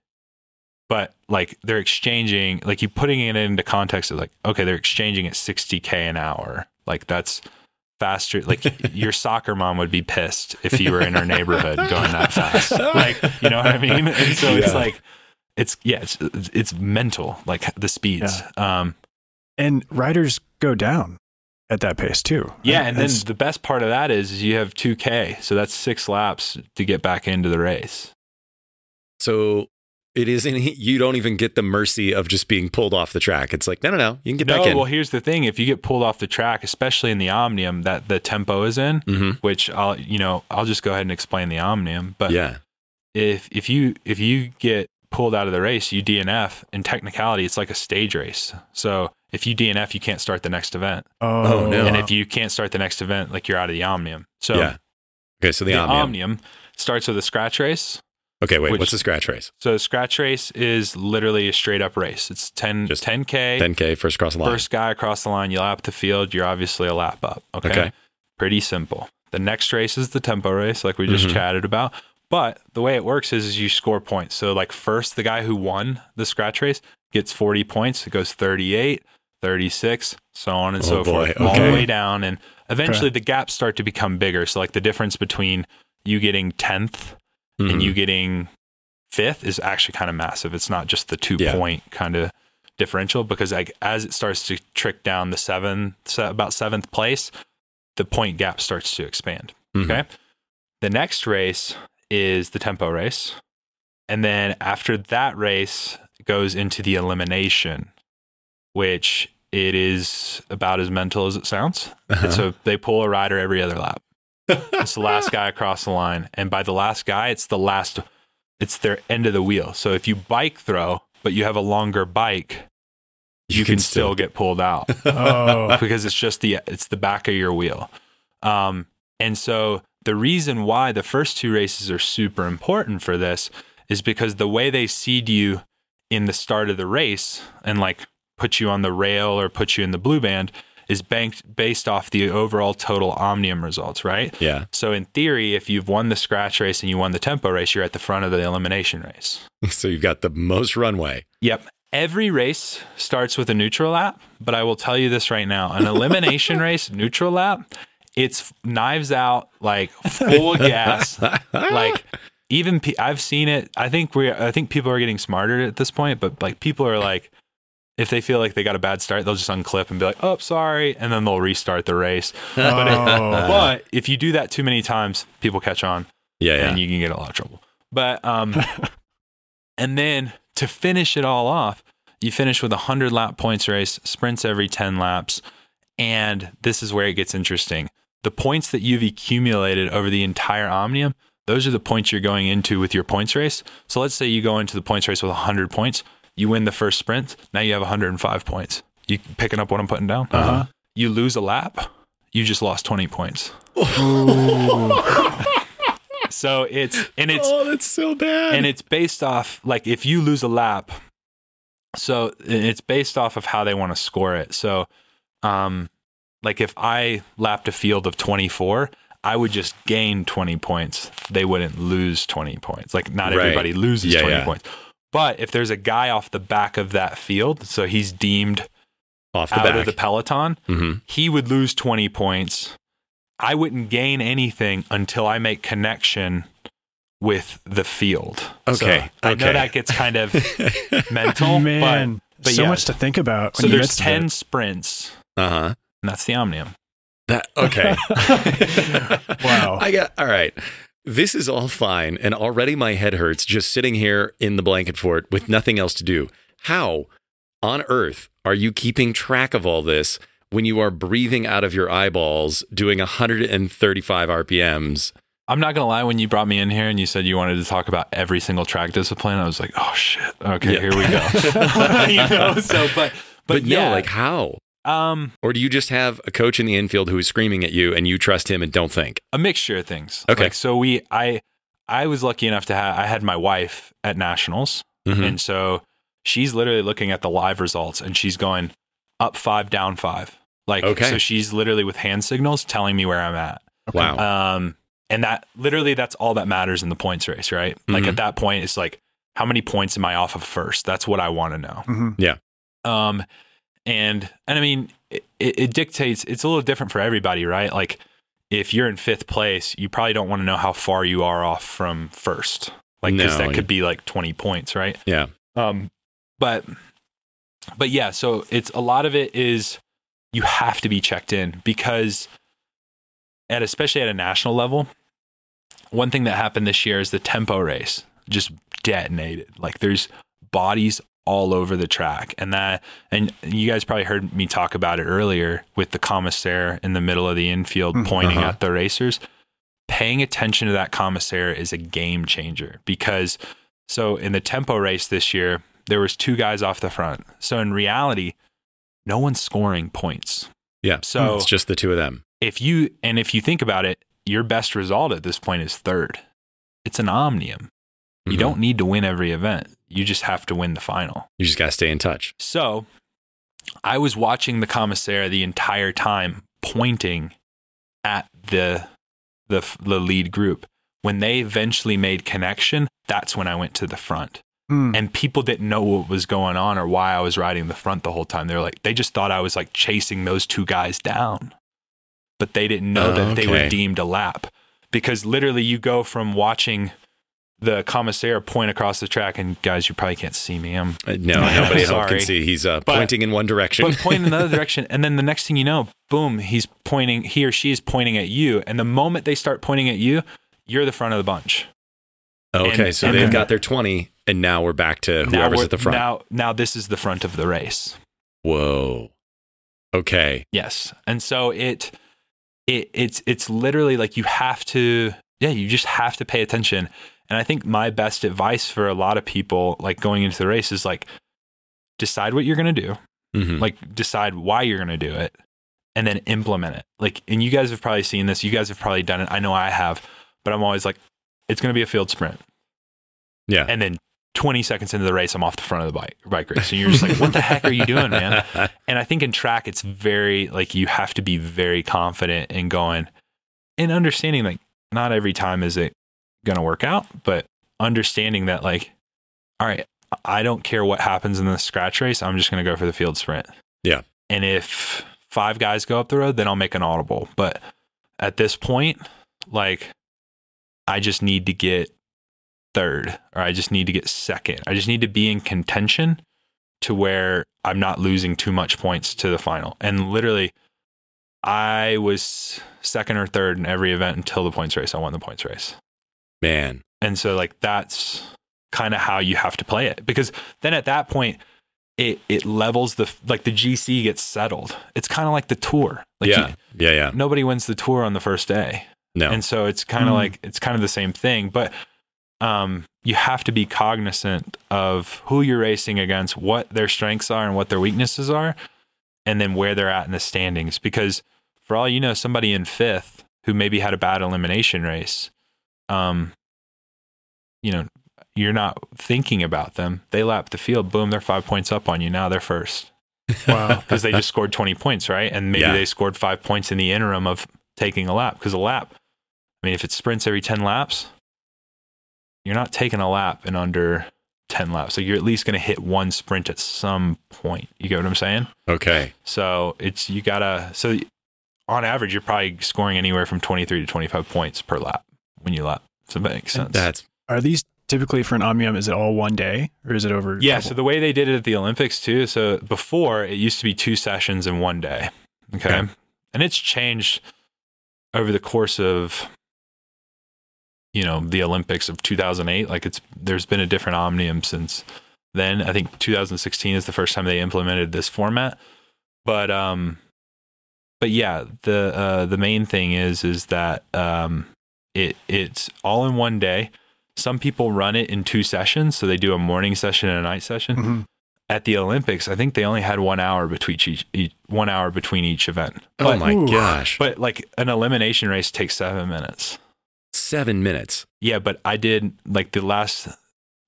But like they're exchanging, like you putting it into context of like, okay, they're exchanging at 60k an hour. Like that's faster. Like your soccer mom would be pissed if you were in her neighborhood going that fast. Like, you know what I mean? And so it's like, it's yeah, it's it's mental, like the speeds. Um, And riders go down at that pace too. yeah, and then the best part of that is, is you have 2K, so that's six laps to get back into the race. So it isn't, you don't even get the mercy of just being pulled off the track. It's like, no, no, no, you can get no, back in. well, here's the thing: if you get pulled off the track, especially in the Omnium that the tempo is in, hmm which I'll you know I'll just go ahead and explain the Omnium, but Yeah. if if you if you get pulled out of the race, you DNF. In technicality, it's like a stage race. So if you DNF, you can't start the next event. oh, Oh, no. And if you can't start the next event, like you're out of the Omnium. So yeah. Okay. So the, the Omnium. Omnium starts with a scratch race. Okay. Wait, which- what's the scratch race? So a scratch race is literally a straight up race. It's 10 Just 10k. 10K first cross the line. First guy across the line, you lap the field, you're obviously a lap up. Okay. Okay. Pretty simple. The next race is the tempo race, like we just Mhm. chatted about. But the way it works is, is you score points. So, like, first, the guy who won the scratch race gets 40 points. It goes 38, 36, so on and Oh, so boy. forth, all the way down. And eventually, Okay. the gaps start to become bigger. So, like, the difference between you getting 10th Mhm. and you getting fifth is actually kind of massive. It's not just the two Yeah. point kind of differential because like as it starts to trick down the seven, about seventh place, the point gap starts to expand. Mhm. Okay. The next race is the tempo race. And then after that race goes into the elimination, which it is about as mental as it sounds. Uh-huh. So they pull a rider every other lap. It's the last guy across the line. And by the last guy, it's the last, it's their end of the wheel. So if you bike throw, but you have a longer bike, you, can, still get pulled out Oh, because it's just the it's the back of your wheel. Um, and so the reason why the first two races are super important for this is because the way they seed you in the start of the race and like put you on the rail or put you in the blue band is banked based off the overall total omnium results, right? Yeah. So in theory, if you've won the scratch race and you won the tempo race, you're at the front of the elimination race. So you've got the most runway. Yep. Every race starts with a neutral lap, but I will tell you this right now: an elimination race, neutral lap, it's knives out, like full gas. like even pe- I've seen it. I think we, I think people are getting smarter at this point, but like people are like, if they feel like they got a bad start, they'll just unclip and be like, "Oh, sorry," and then they'll restart the race. But, it- Oh. but if you do that too many times, people catch on Yeah, yeah. and you can get in a lot of trouble. But um, and then to finish it all off, you finish with a hundred lap points race, sprints every ten laps, and this is where it gets interesting. The points that you've accumulated over the entire Omnium, those are the points you're going into with your points race. So let's say you go into the points race with 100 points, you win the first sprint, now you have 105 points. You picking up what I'm putting down? Uh-huh. You lose a lap, you just lost 20 points. So it's and it's oh, that's so bad. and it's based off like if you lose a lap so it's based off of how they want to score it so um like if i lapped a field of 24 i would just gain 20 points they wouldn't lose 20 points like not Right. everybody loses Yeah, 20 yeah. points but if there's a guy off the back of that field so he's deemed off the out back. of the peloton hmm he would lose 20 points. I wouldn't gain anything until I make connection with the field. Okay, So I okay. know that gets kind of mental, Man, but, but so yeah. much to think about. So when you there's 10 that. sprints, Uh huh. and that's the Omnium. That okay. Wow. I got all right. This is all fine, and already my head hurts just sitting here in the blanket fort with nothing else to do. How on earth are you keeping track of all this when you are breathing out of your eyeballs, doing 135 RPMs? I'm not going to lie, when you brought me in here and you said you wanted to talk about every single track discipline, I was like, oh shit. Okay, Yeah. here we go. you know, so, but, but, But, yeah, no, like how? Um, Or do you just have a coach in the infield who is screaming at you and you trust him and don't think? a mixture of things. Okay. Like, so we, I, I was lucky enough to have, I had my wife at nationals. Mhm. And so she's literally looking at the live results and she's going up five, down five. Like, Okay. so she's literally with hand signals telling me where I'm at. Wow. Um, and that literally, that's all that matters in the points race, right? Like Mhm. at that point, it's like, how many points am I off of first? That's what I want to know. Mhm. Um, and, and I mean, it, it dictates, it's a little different for everybody, right? Like, if you're in fifth place, you probably don't want to know how far you are off from first. Like, because No. that could be like 20 points, right? yeah. Um, but but yeah, so it's a lot of it is you have to be checked in because at especially at a national level, one thing that happened this year is the tempo race just detonated. Like there's bodies all over the track and that and you guys probably heard me talk about it earlier with the commissaire in the middle of the infield Mhm. pointing Uh-huh. at the racers paying attention to that commissaire is a game changer because so in the tempo race this year there was two guys off the front so in reality no one's scoring points Yeah. so it's just the two of them. if you and if you think about it your best result at this point is third it's an omnium you Mhm. don't need to win every event you just have to win the final You just got to stay in touch. so i was watching the commissaire the entire time pointing at the the, the lead group when they eventually made connection that's when i went to the front Mm. and people didn't know what was going on or why I was riding the front the whole time. They were like, they just thought I was like chasing those two guys down, but they didn't know Oh, that they were deemed a lap because literally you go from watching the commissaire point across the track and guys, you probably can't see me. I'm Uh, No, nobody Sorry. can see. He's uh, But- pointing in one direction. but pointing in another direction. And then the next thing you know, boom, he's pointing, he or she is pointing at you. And the moment they start pointing at you, you're the front of the bunch. okay, and- so and they've got their 20, and now we're back to Now whoever's at the front. Now, now this is the front of the race. Whoa. Okay. Yes. And so it it it's it's literally like you have to yeah, you just have to pay attention. And I think my best advice for a lot of people like going into the race is like decide what you're going to do. Mhm. like decide why you're going to do it and then implement it. Like and you guys have probably seen this. You guys have probably done it. I know i have. But i'm always like it's going to be a field sprint. Yeah. and then 20 seconds into the race i'm off the front of the bike bike race. And you're just like what the heck are you doing man? And i think in track it's very like you have to be very confident in going and understanding like not every time is it going to work out but understanding that like all right i don't care what happens in the scratch race i'm just going to go for the field sprint. Yeah. and if five guys go up the road then i'll make an audible. But at this point like i just need to get third or i just need to get second. I just need to be in contention to where i'm not losing too much points to the final. And literally i was second or third in every event until the points race. I won the points race Man. and so like that's kind of how you have to play it because then at that point it it levels the like the GC gets settled. It's kind of like the tour. Like yeah. you- yeah. Yeah. nobody wins the tour on the first day. No. And so it's kind of Mm. like it's kind of the same thing, but um you have to be cognizant of who you're racing against, what their strengths are and what their weaknesses are, and then where they're at in the standings because for all you know somebody in 5th who maybe had a bad elimination race um you know you're not thinking about them. They lap the field, boom, they're 5 points up on you. Now they're first Wow. because they just scored 20 points, right? And maybe Yeah. they scored five points in the interim of taking a lap because a lap, I mean, if it sprints every 10 laps, you're not taking a lap in under 10 laps. So you're at least going to hit one sprint at some point. You get what I'm saying? okay. So it's, you gotta, so on average, you're probably scoring anywhere from 23 to 25 points per lap when you lap. So that makes sense. That's Are these typically for an omnium? Is it all one day or is it over? Yeah, couple? so the way they did it at the Olympics too. So before it used to be two sessions in one day. Okay. Okay. And it's changed over the course of you know, the Olympics of 2008. Like it's there's been a different omnium since then. I think 2016 is the first time they implemented this format. But um but yeah, the uh the main thing is is that um it it's all in one day. Some people run it in two sessions, so they do a morning session and a night session. Mhm. At the Olympics, I think they only had one hour between each, each one hour between each event. oh But, my Ooh. gosh. but like an elimination race takes seven minutes. Seven minutes. Yeah, but I did like the last.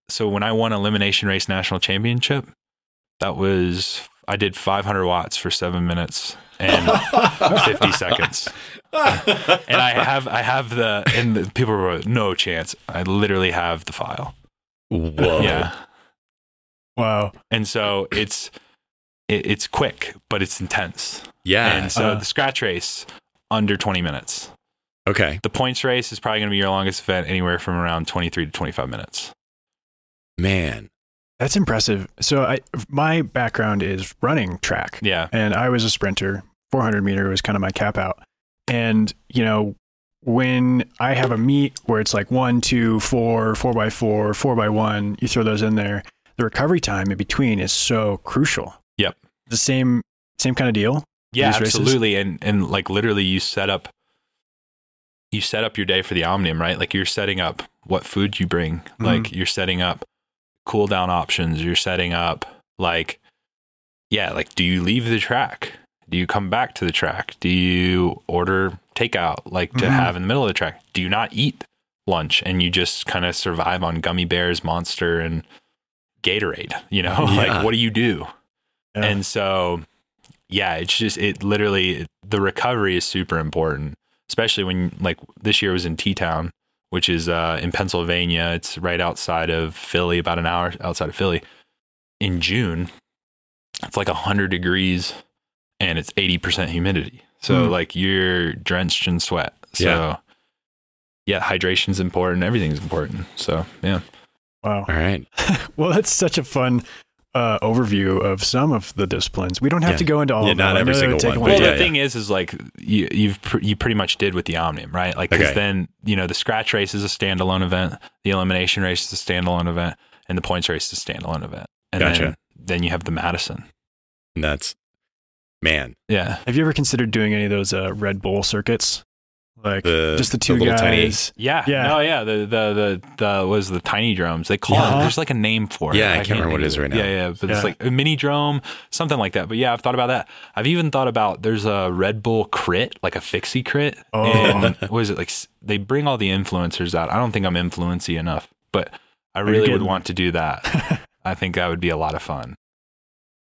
So when I won elimination race national championship, that was I did 500 watts for seven minutes and 50 seconds. And I have I have the and the people were no chance. I literally have the file. Whoa. Yeah. Wow. and so it's it, it's quick but it's intense Yeah. and so Uh. the scratch race under 20 minutes okay. the points race is probably going to be your longest event anywhere from around 23 to 25 minutes Man. That's impressive. So I my background is running track. yeah and I was a sprinter. 400 meter was kind of my cap out. And, you know, when I have a meet where it's like one, two, four, four by four, four by one, you throw those in there, the recovery time in between is so crucial. Yep. The same, same kind of deal. yeah These races? absolutely and and like literally you set up you set up your day for the omnium right like you're setting up what food you bring Mm-hmm. like you're setting up cool down options you're setting up like yeah like do you leave the track do you come back to the track do you order takeout like to Mhm. have in the middle of the track do you not eat lunch and you just kind of survive on gummy bears monster and gatorade you know Yeah. like what do you do Yeah. and so yeah it's just it literally the recovery is super important especially when like this year was in t-town which is uh, in pennsylvania it's right outside of philly about an hour outside of philly in june it's like 100 degrees and it's 80% humidity so Hmm. like you're drenched in sweat so Yeah. yeah hydration's important everything's important so yeah Wow. All right. Well, that's such a fun uh, overview of some of the disciplines. We don't have Yeah. to go into all Yeah, of them. not every single take one, a but long Well, yeah, the time. thing is, is like you, you've pr- you pretty much did with the Omnium, right? Like, because Okay. then you know the scratch race is a standalone event, the elimination race is a standalone event, and the points race is a standalone event. And Gotcha. then then you have the Madison. And that's man. Yeah. Have you ever considered doing any of those uh, Red Bull circuits? Like The- just the the two little tiny- guys. Yeah, Yeah. no, yeah. The the the the was the tiny drums. They call uh-huh. Yeah. it. There's like a name for it. Yeah, I can't remember what it think is of right now. Yeah, yeah. But Yeah. it's like a mini drome, something like that. But yeah, I've thought about that. I've even thought about there's a Red Bull crit, like a fixie crit. Oh. And what is it like? They bring all the influencers out. I don't think I'm influency enough, but I really would want to do that. I think that would be a lot of fun.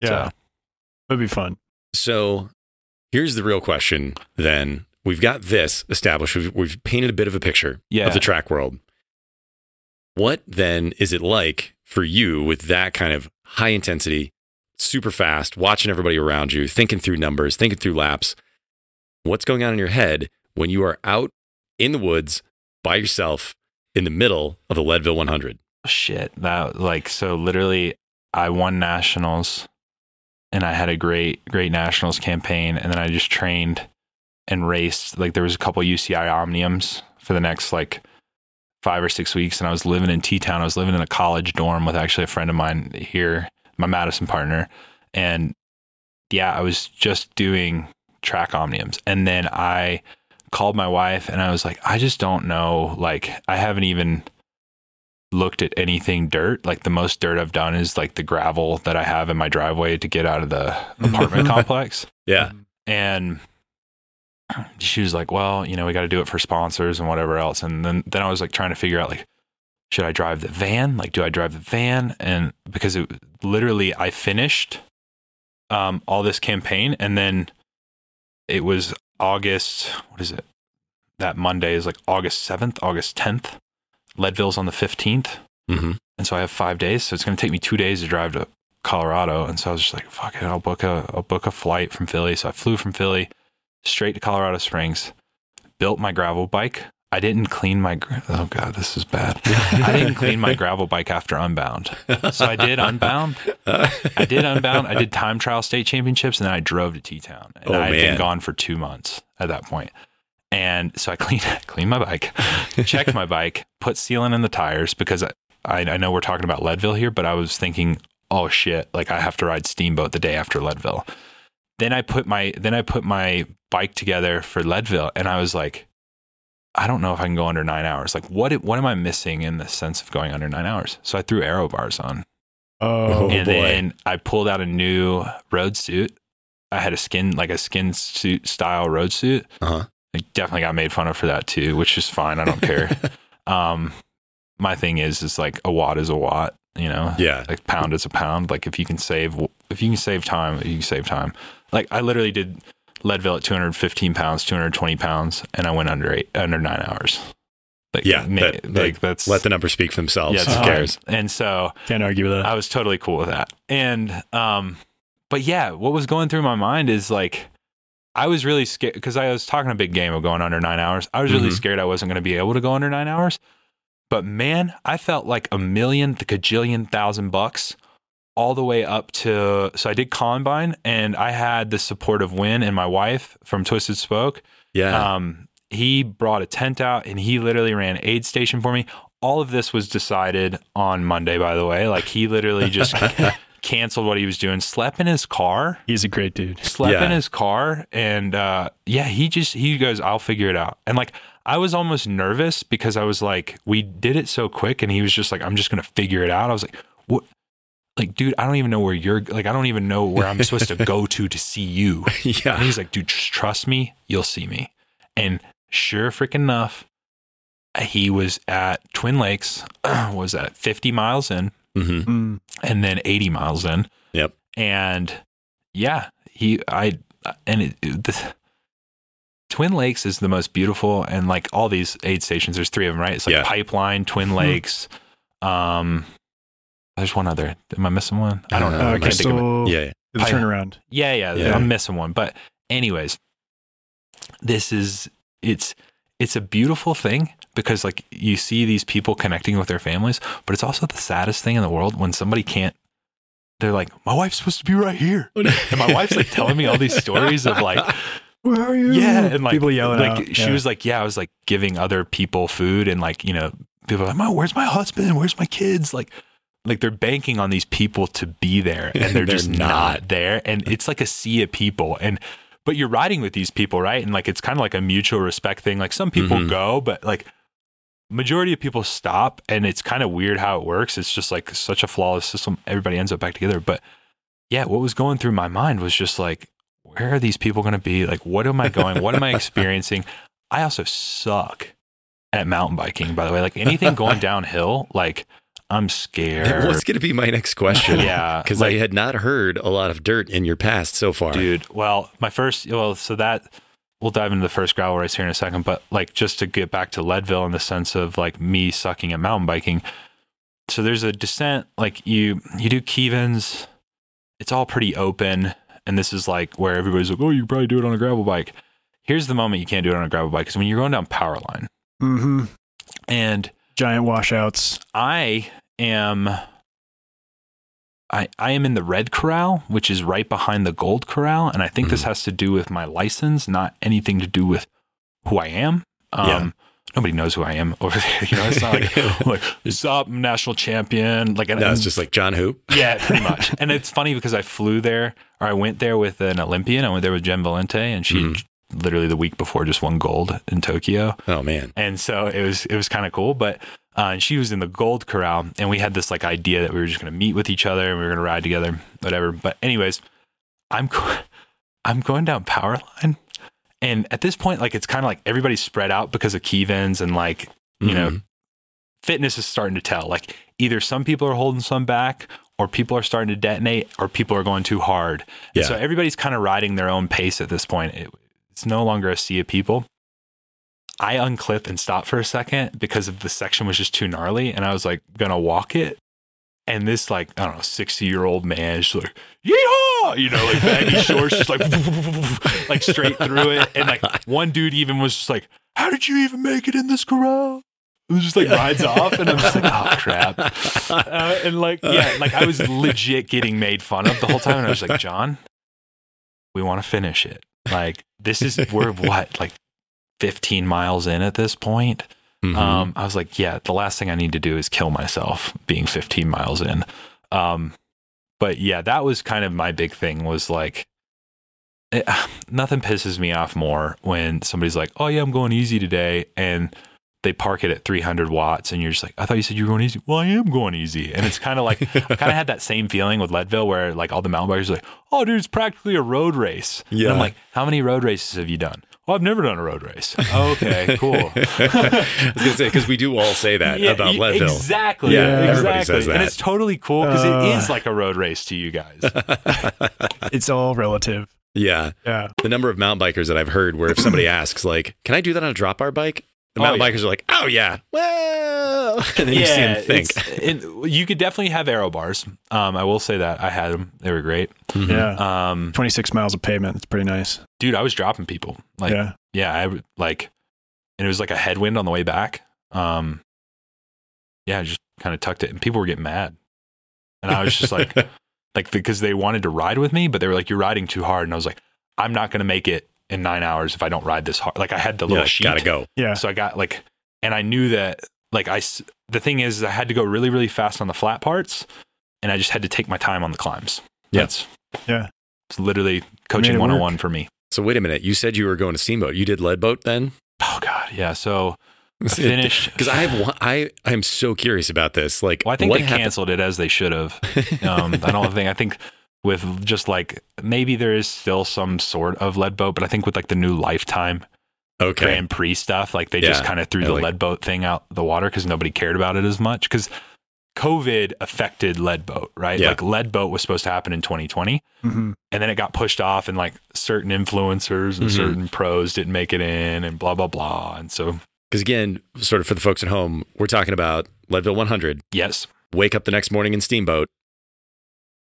Yeah, So, that'd be fun. So here's the real question then. We've got this established. We've, we've painted a bit of a picture Yeah. of the track world. What then is it like for you with that kind of high intensity, super fast, watching everybody around you, thinking through numbers, thinking through laps? What's going on in your head when you are out in the woods by yourself in the middle of the Leadville 100? shit that like so literally i won nationals and i had a great great nationals campaign and then i just trained and raced like there was a couple uci omniums for the next like five or six weeks and i was living in t-town i was living in a college dorm with actually a friend of mine here my madison partner and yeah i was just doing track omniums and then i called my wife and i was like i just don't know like i haven't even looked at anything dirt. Like the most dirt I've done is like the gravel that I have in my driveway to get out of the apartment complex. Yeah. Mm-hmm. And she was like, "Well, you know, we got to do it for sponsors and whatever else." And then then I was like trying to figure out like should I drive the van? Like do I drive the van? And because it literally I finished um all this campaign and then it was August, what is it? That Monday is like August 7th, August 10th. Leadville's on the 15th. hmm And so I have five days. So it's going to take me two days to drive to Colorado. And so I was just like, fuck it. I'll book a, I'll book a flight from Philly. So I flew from Philly straight to Colorado Springs, built my gravel bike. I didn't clean my, gra- oh God, this is bad. I didn't clean my gravel bike after Unbound. So I did Unbound. I did Unbound. I did time trial state championships and then I drove to T Town. And Oh, I had man. been gone for two months at that point. And so I cleaned, cleaned my bike, checked my bike, put sealant in the tires because I, I, I know we're talking about Leadville here, but I was thinking, oh shit, like I have to ride Steamboat the day after Leadville. Then I put my then I put my bike together for Leadville, and I was like, I don't know if I can go under nine hours. Like, what what am I missing in the sense of going under nine hours? So I threw aero bars on, Oh, Oh, and boy. then I pulled out a new road suit. I had a skin like a skin suit style road suit. Uh-huh. I definitely got made fun of for that too, which is fine. I don't care. um, my thing is, is like a watt is a watt. You know, Yeah. like pound is a pound. Like if you can save, if you can save time, you can save time. Like I literally did Leadville at 215 pounds, 220 pounds, and I went under eight, under nine hours. Like, Yeah, ma- that- like that- that's Let the numbers speak for themselves. yeah, it's Who fine. cares? And so can't argue with that. I was totally cool with that. And um, but yeah, what was going through my mind is like I was really scared because I was talking a big game of going under nine hours. I was really Mhm. scared I wasn't going to be able to go under nine hours. But man, I felt like a million, the gajillion thousand bucks all the way up to. So I did Combine and I had the support of Win and my wife from Twisted Spoke. Yeah. Um, he brought a tent out and he literally ran aid station for me. All of this was decided on Monday, by the way. Like he literally just canceled what he was doing, slept in his car, He's a great dude. slept Yeah. in his car, and uh, yeah, he just he goes, "I'll figure it out." And like I was almost nervous because I was like, we did it so quick, and he was just like, "I'm just gonna figure it out." I was like, "What?" Like, dude, I don't even know where you're. Like, I don't even know where I'm supposed to go to to see you. And yeah. he's like, dude, just trust me, you'll see me. And sure freaking enough, he was at Twin Lakes, was at 50 miles in hmm Mm. and then 80 miles in. Yep. And yeah, he, I, and it, it- the, Twin Lakes is the most beautiful, and like all these aid stations, there's three of them, right? It's like Yeah. Pipeline, Twin Lakes. Um, there's one other. Am I missing one? I don't know. Uh, I Uh, can't think of it. Yeah. yeah. the I- turnaround. Yeah, yeah, Yeah. I'm missing one. But anyways, this is it's it's a beautiful thing because like you see these people connecting with their families, but it's also the saddest thing in the world when somebody can't they're like, My wife's supposed to be right here. And my wife's like telling me all these stories of like Where are you? Yeah, and like people yelling like out. she Yeah. was like, Yeah, I was like giving other people food and like, you know, people are like, "My- where's my husband? Where's my kids? Like like they're banking on these people to be there and they're, They're just not. not there. And it's like a sea of people. And but you're riding with these people, right? And like it's kind of like a mutual respect thing. Like some people Mhm. go, but like majority of people stop, and it's kind of weird how it works. It's just like such a flawless system. Everybody ends up back together, but yeah, what was going through my mind was just like, where are these people going to be? Like, what am I going? What am I experiencing? I also suck at mountain biking, by the way. Like anything going downhill, like I'm scared. That was going to be my next question. Yeah, Because like- I had not heard a lot of dirt in your past so far. dude. Well, my first, well, so that we'll dive into the first gravel race here in a second, but like just to get back to Leadville in the sense of like me sucking at mountain biking. So there's a descent, like you you do Kevins, it's all pretty open, and this is like where everybody's like, oh, you can probably do it on a gravel bike. Here's the moment you can't do it on a gravel bike is when you're going down power line, Mm-hmm. and Giant washouts. I am I I am in the red corral, which is right behind the gold corral, and I think this Mhm. has to do with my license, not anything to do with who I am. Um Yeah. nobody knows who I am over there. You know, it's not like like stop national champion. Like No, it's just like John Hoop. yeah, pretty much. and it's funny because I flew there or I went there with an Olympian. I went there with Jen Valente and she Mhm. Literally the week before just won gold in Tokyo Oh man. and so it was it was kind of cool but uh, and she was in the gold corral and we had this like idea that we were just going to meet with each other and we were going to ride together whatever but anyways i'm go- i'm going down power line and at this point like it's kind of like everybody's spread out because of kevins and like you know Mhm. fitness is starting to tell like either some people are holding some back or people are starting to detonate or people are going too hard Yeah. and so everybody's kind of riding their own pace at this point it, it's no longer a sea of people I unclip and stop for a second because of the section was just too gnarly, and I was like gonna walk it, and this like I don't know sixty year old man is like yeehaw, you know, like baggy shorts, just like like straight through it, and like one dude even was just like, "How did you even make it in this corral?" It was just like rides off, and I'm just like, "Oh crap!" Uh, and like yeah, like I was legit getting made fun of the whole time, and I was like, "John, we want to finish it. Like this is we're what like." 15 miles in at this point. Mhm. Um, I was like, yeah, the last thing I need to do is kill myself being 15 miles in. Um, but yeah, that was kind of my big thing was like, it, nothing pisses me off more when somebody's like, oh yeah, I'm going easy today. And they park it at 300 watts and you're just like, I thought you said you were going easy. Well, I am going easy. And it's kind of like, I kind of had that same feeling with Leadville where like all the mountain bikers are like, oh dude, it's practically a road race. And Yeah. I'm like, how many road races have you done? Well, I've never done a road race. okay, cool. I was gonna say because we do all say that Yeah, about Leadville. Exactly. Yeah, exactly. everybody says that, And it's totally cool because Uh. it is like a road race to you guys. It's all relative. Yeah, Yeah. the number of mountain bikers that I've heard where if somebody asks like, "Can I do that on a drop bar bike?" The Oh, mountain yeah. bikers are like, "Oh yeah, well," and then you see them think. it's- and you could definitely have aero bars. Um, I will say that I had them; they were great. Mhm. Yeah. Um, 26 miles of pavement. It's pretty nice. dude, I was dropping people. Like, yeah, yeah. I like, and it was like a headwind on the way back. Um, yeah, I just kind of tucked it, and people were getting mad, and I was just like, like because they wanted to ride with me, but they were like, "You're riding too hard," and I was like, "I'm not going to make it in nine hours if I don't ride this hard." Like I had the little Yeah, sheet, gotta go. Yeah. so I got like, and I knew that like I, the thing is, I had to go really, really fast on the flat parts, and I just had to take my time on the climbs. Yeah. That's Yeah. It's literally coaching it work. 101 for me. So wait a minute. You said you were going to Steamboat. You did Leadboat then? Oh God, yeah. So I finished. Because I have one, I I'm so curious about this. Like, Well, I think what they happened? canceled it as they should have. Um, I don't think. I think with just like maybe there is still some sort of Leadboat, but I think with like the new Lifetime okay. Grand Prix stuff, like they just kind of threw I the like- Leadboat thing out the water because nobody cared about it as much. Because COVID affected Leadboat, right? Yeah. Like Leadboat was supposed to happen in 2020, hmm and then it got pushed off, and like certain influencers and Mhm. certain pros didn't make it in, and blah blah blah. And so, Because again, sort of for the folks at home, we're talking about Leadville 100. yes, Wake up the next morning in Steamboat,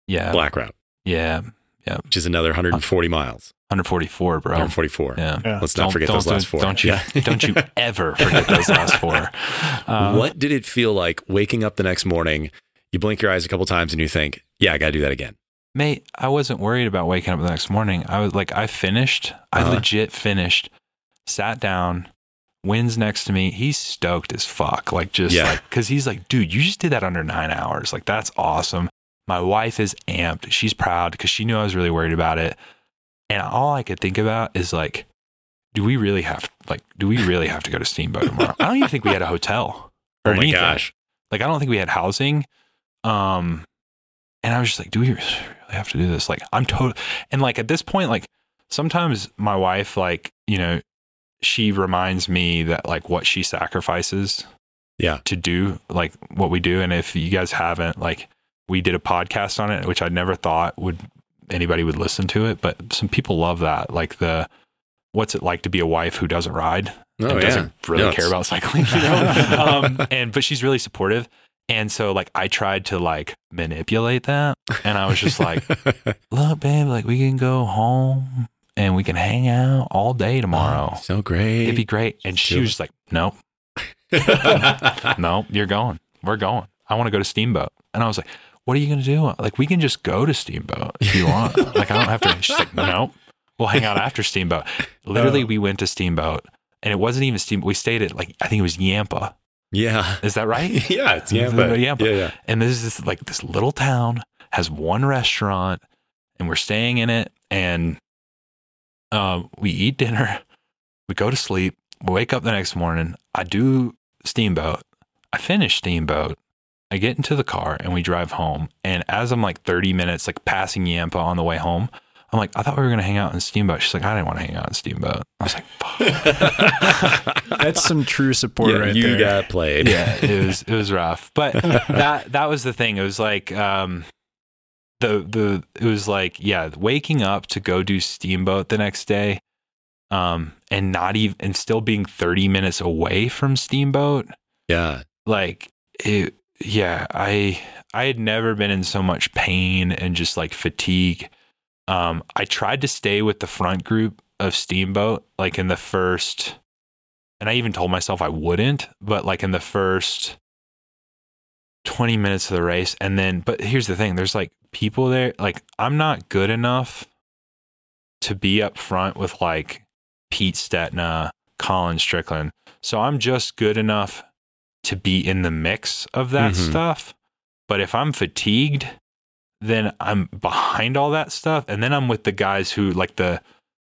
yeah, Black Route, yeah, Yeah. which is another 140 miles, 144, bro. 144. Yeah. Yeah. Let's not forget those last four. Don't you? Yeah. don't you ever forget those last four. Uh, what did it feel like waking up the next morning? You blink your eyes a couple times and you think, "Yeah, I got to do that again." mate? I wasn't worried about waking up the next morning. I was like, I finished. I Uh-huh. legit finished. Sat down. Wins next to me. He's stoked as fuck. Like just Yeah. like because he's like, dude, you just did that under nine hours. Like that's awesome. My wife is amped. She's proud because she knew I was really worried about it. And all I could think about is like, do we really have like, do we really have to go to Steamboat tomorrow? I don't even think we had a hotel or Oh my anything. gosh. Like, I don't think we had housing. Um, and I was just like, do we really have to do this? Like, I'm total. And like at this point, like sometimes my wife, like you know, she reminds me that like what she sacrifices Yeah. to do like what we do and if you guys haven't like we did a podcast on it which i never thought would anybody would listen to it but some people love that like the what's it like to be a wife who doesn't ride Oh, and yeah. doesn't really care about cycling you know um, and but she's really supportive and so like i tried to like manipulate that and i was just like look babe like we can go home and we can hang out all day tomorrow so great. it'd be great and she was just like nope no, you're going. We're going. I want to go to Steamboat. And I was like, what are you going to do? Like, we can just go to Steamboat if you want. like, I don't have to. She's like, nope. We'll hang out after Steamboat. Literally, Oh. we went to Steamboat and it wasn't even Steamboat. We stayed at like, I think it was Yampa. yeah. Is that right? yeah, it's Yampa. Yampa. Yeah, yeah. And this is like this little town has one restaurant and we're staying in it and uh, we eat dinner, we go to sleep, we wake up the next morning. I do Steamboat. I finish Steamboat. I get into the car and we drive home. And as I'm like 30 minutes, like passing Yampa on the way home, I'm like, I thought we were going to hang out in Steamboat. She's like, I didn't want to hang out in Steamboat. I was like, fuck. That's some true support yeah, right you there. got played. yeah, it was it was rough. But that that was the thing. It was like um the the it was like yeah, waking up to go do Steamboat the next day, um, and not even and still being thirty minutes away from Steamboat. Yeah. Like it, yeah. I I had never been in so much pain and just like fatigue. Um, I tried to stay with the front group of Steamboat, like in the first, and I even told myself I wouldn't, but like in the first 20 minutes of the race. And then, but here's the thing there's like people there, like I'm not good enough to be up front with like Pete Stetina, Colin Strickland. So I'm just good enough to be in the mix of that Mhm. stuff. But if I'm fatigued, then I'm behind all that stuff. And then I'm with the guys who like the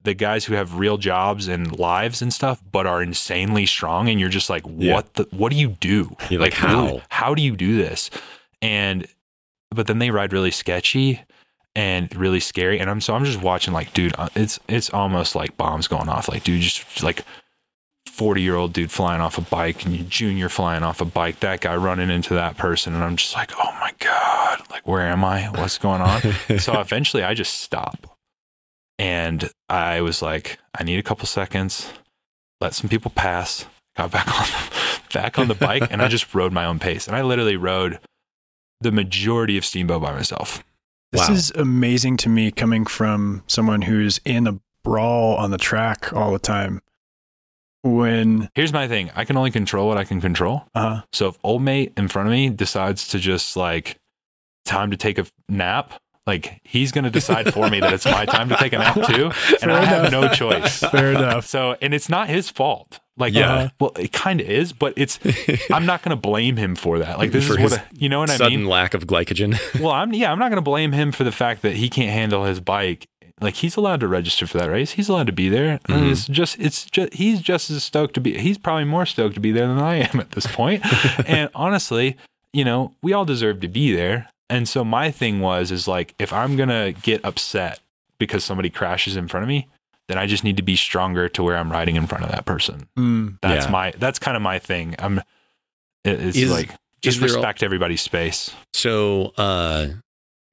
the guys who have real jobs and lives and stuff, but are insanely strong. And you're just like, Yeah. what the what do you do? You're like, really, how? how do you do this? And but then they ride really sketchy and really scary. And I'm so I'm just watching like, dude, uh, it's it's almost like bombs going off. Like, dude, just like 40 year old dude flying off a bike and you junior flying off a bike, that guy running into that person. And I'm just like, oh my God, like, where am I? What's going on? so eventually I just stop. And I was like, I need a couple seconds, let some people pass, got back on the, back on the bike, and I just rode my own pace. And I literally rode the majority of Steamboat by myself. This Wow. is amazing to me coming from someone who's in a brawl on the track all the time. When Here's my thing I can only control what I can control. uh So if old mate in front of me decides to just like time to take a nap, like he's going to decide for me that it's my time to take a nap too, and Fair I have no choice. fair enough. So, and it's not his fault. Like, Yeah. uh, well, it kind of is, but it's. I'm not going to blame him for that. Like, this For is what I, you know what I Sudden mean. lack of glycogen. Well, I'm yeah, I'm not going to blame him for the fact that he can't handle his bike. Like, he's allowed to register for that race. He's allowed to be there. Mhm. It's just, it's just, he's just as stoked to be. He's probably more stoked to be there than I am at this point. and honestly, you know, we all deserve to be there. And so my thing was, is like, if I'm going to get upset because somebody crashes in front of me, then I just need to be stronger to where I'm riding in front of that person. Mm, That's Yeah. my, that's kind of my thing. I'm, it- it's Is- like, just respect everybody's space. So, uh,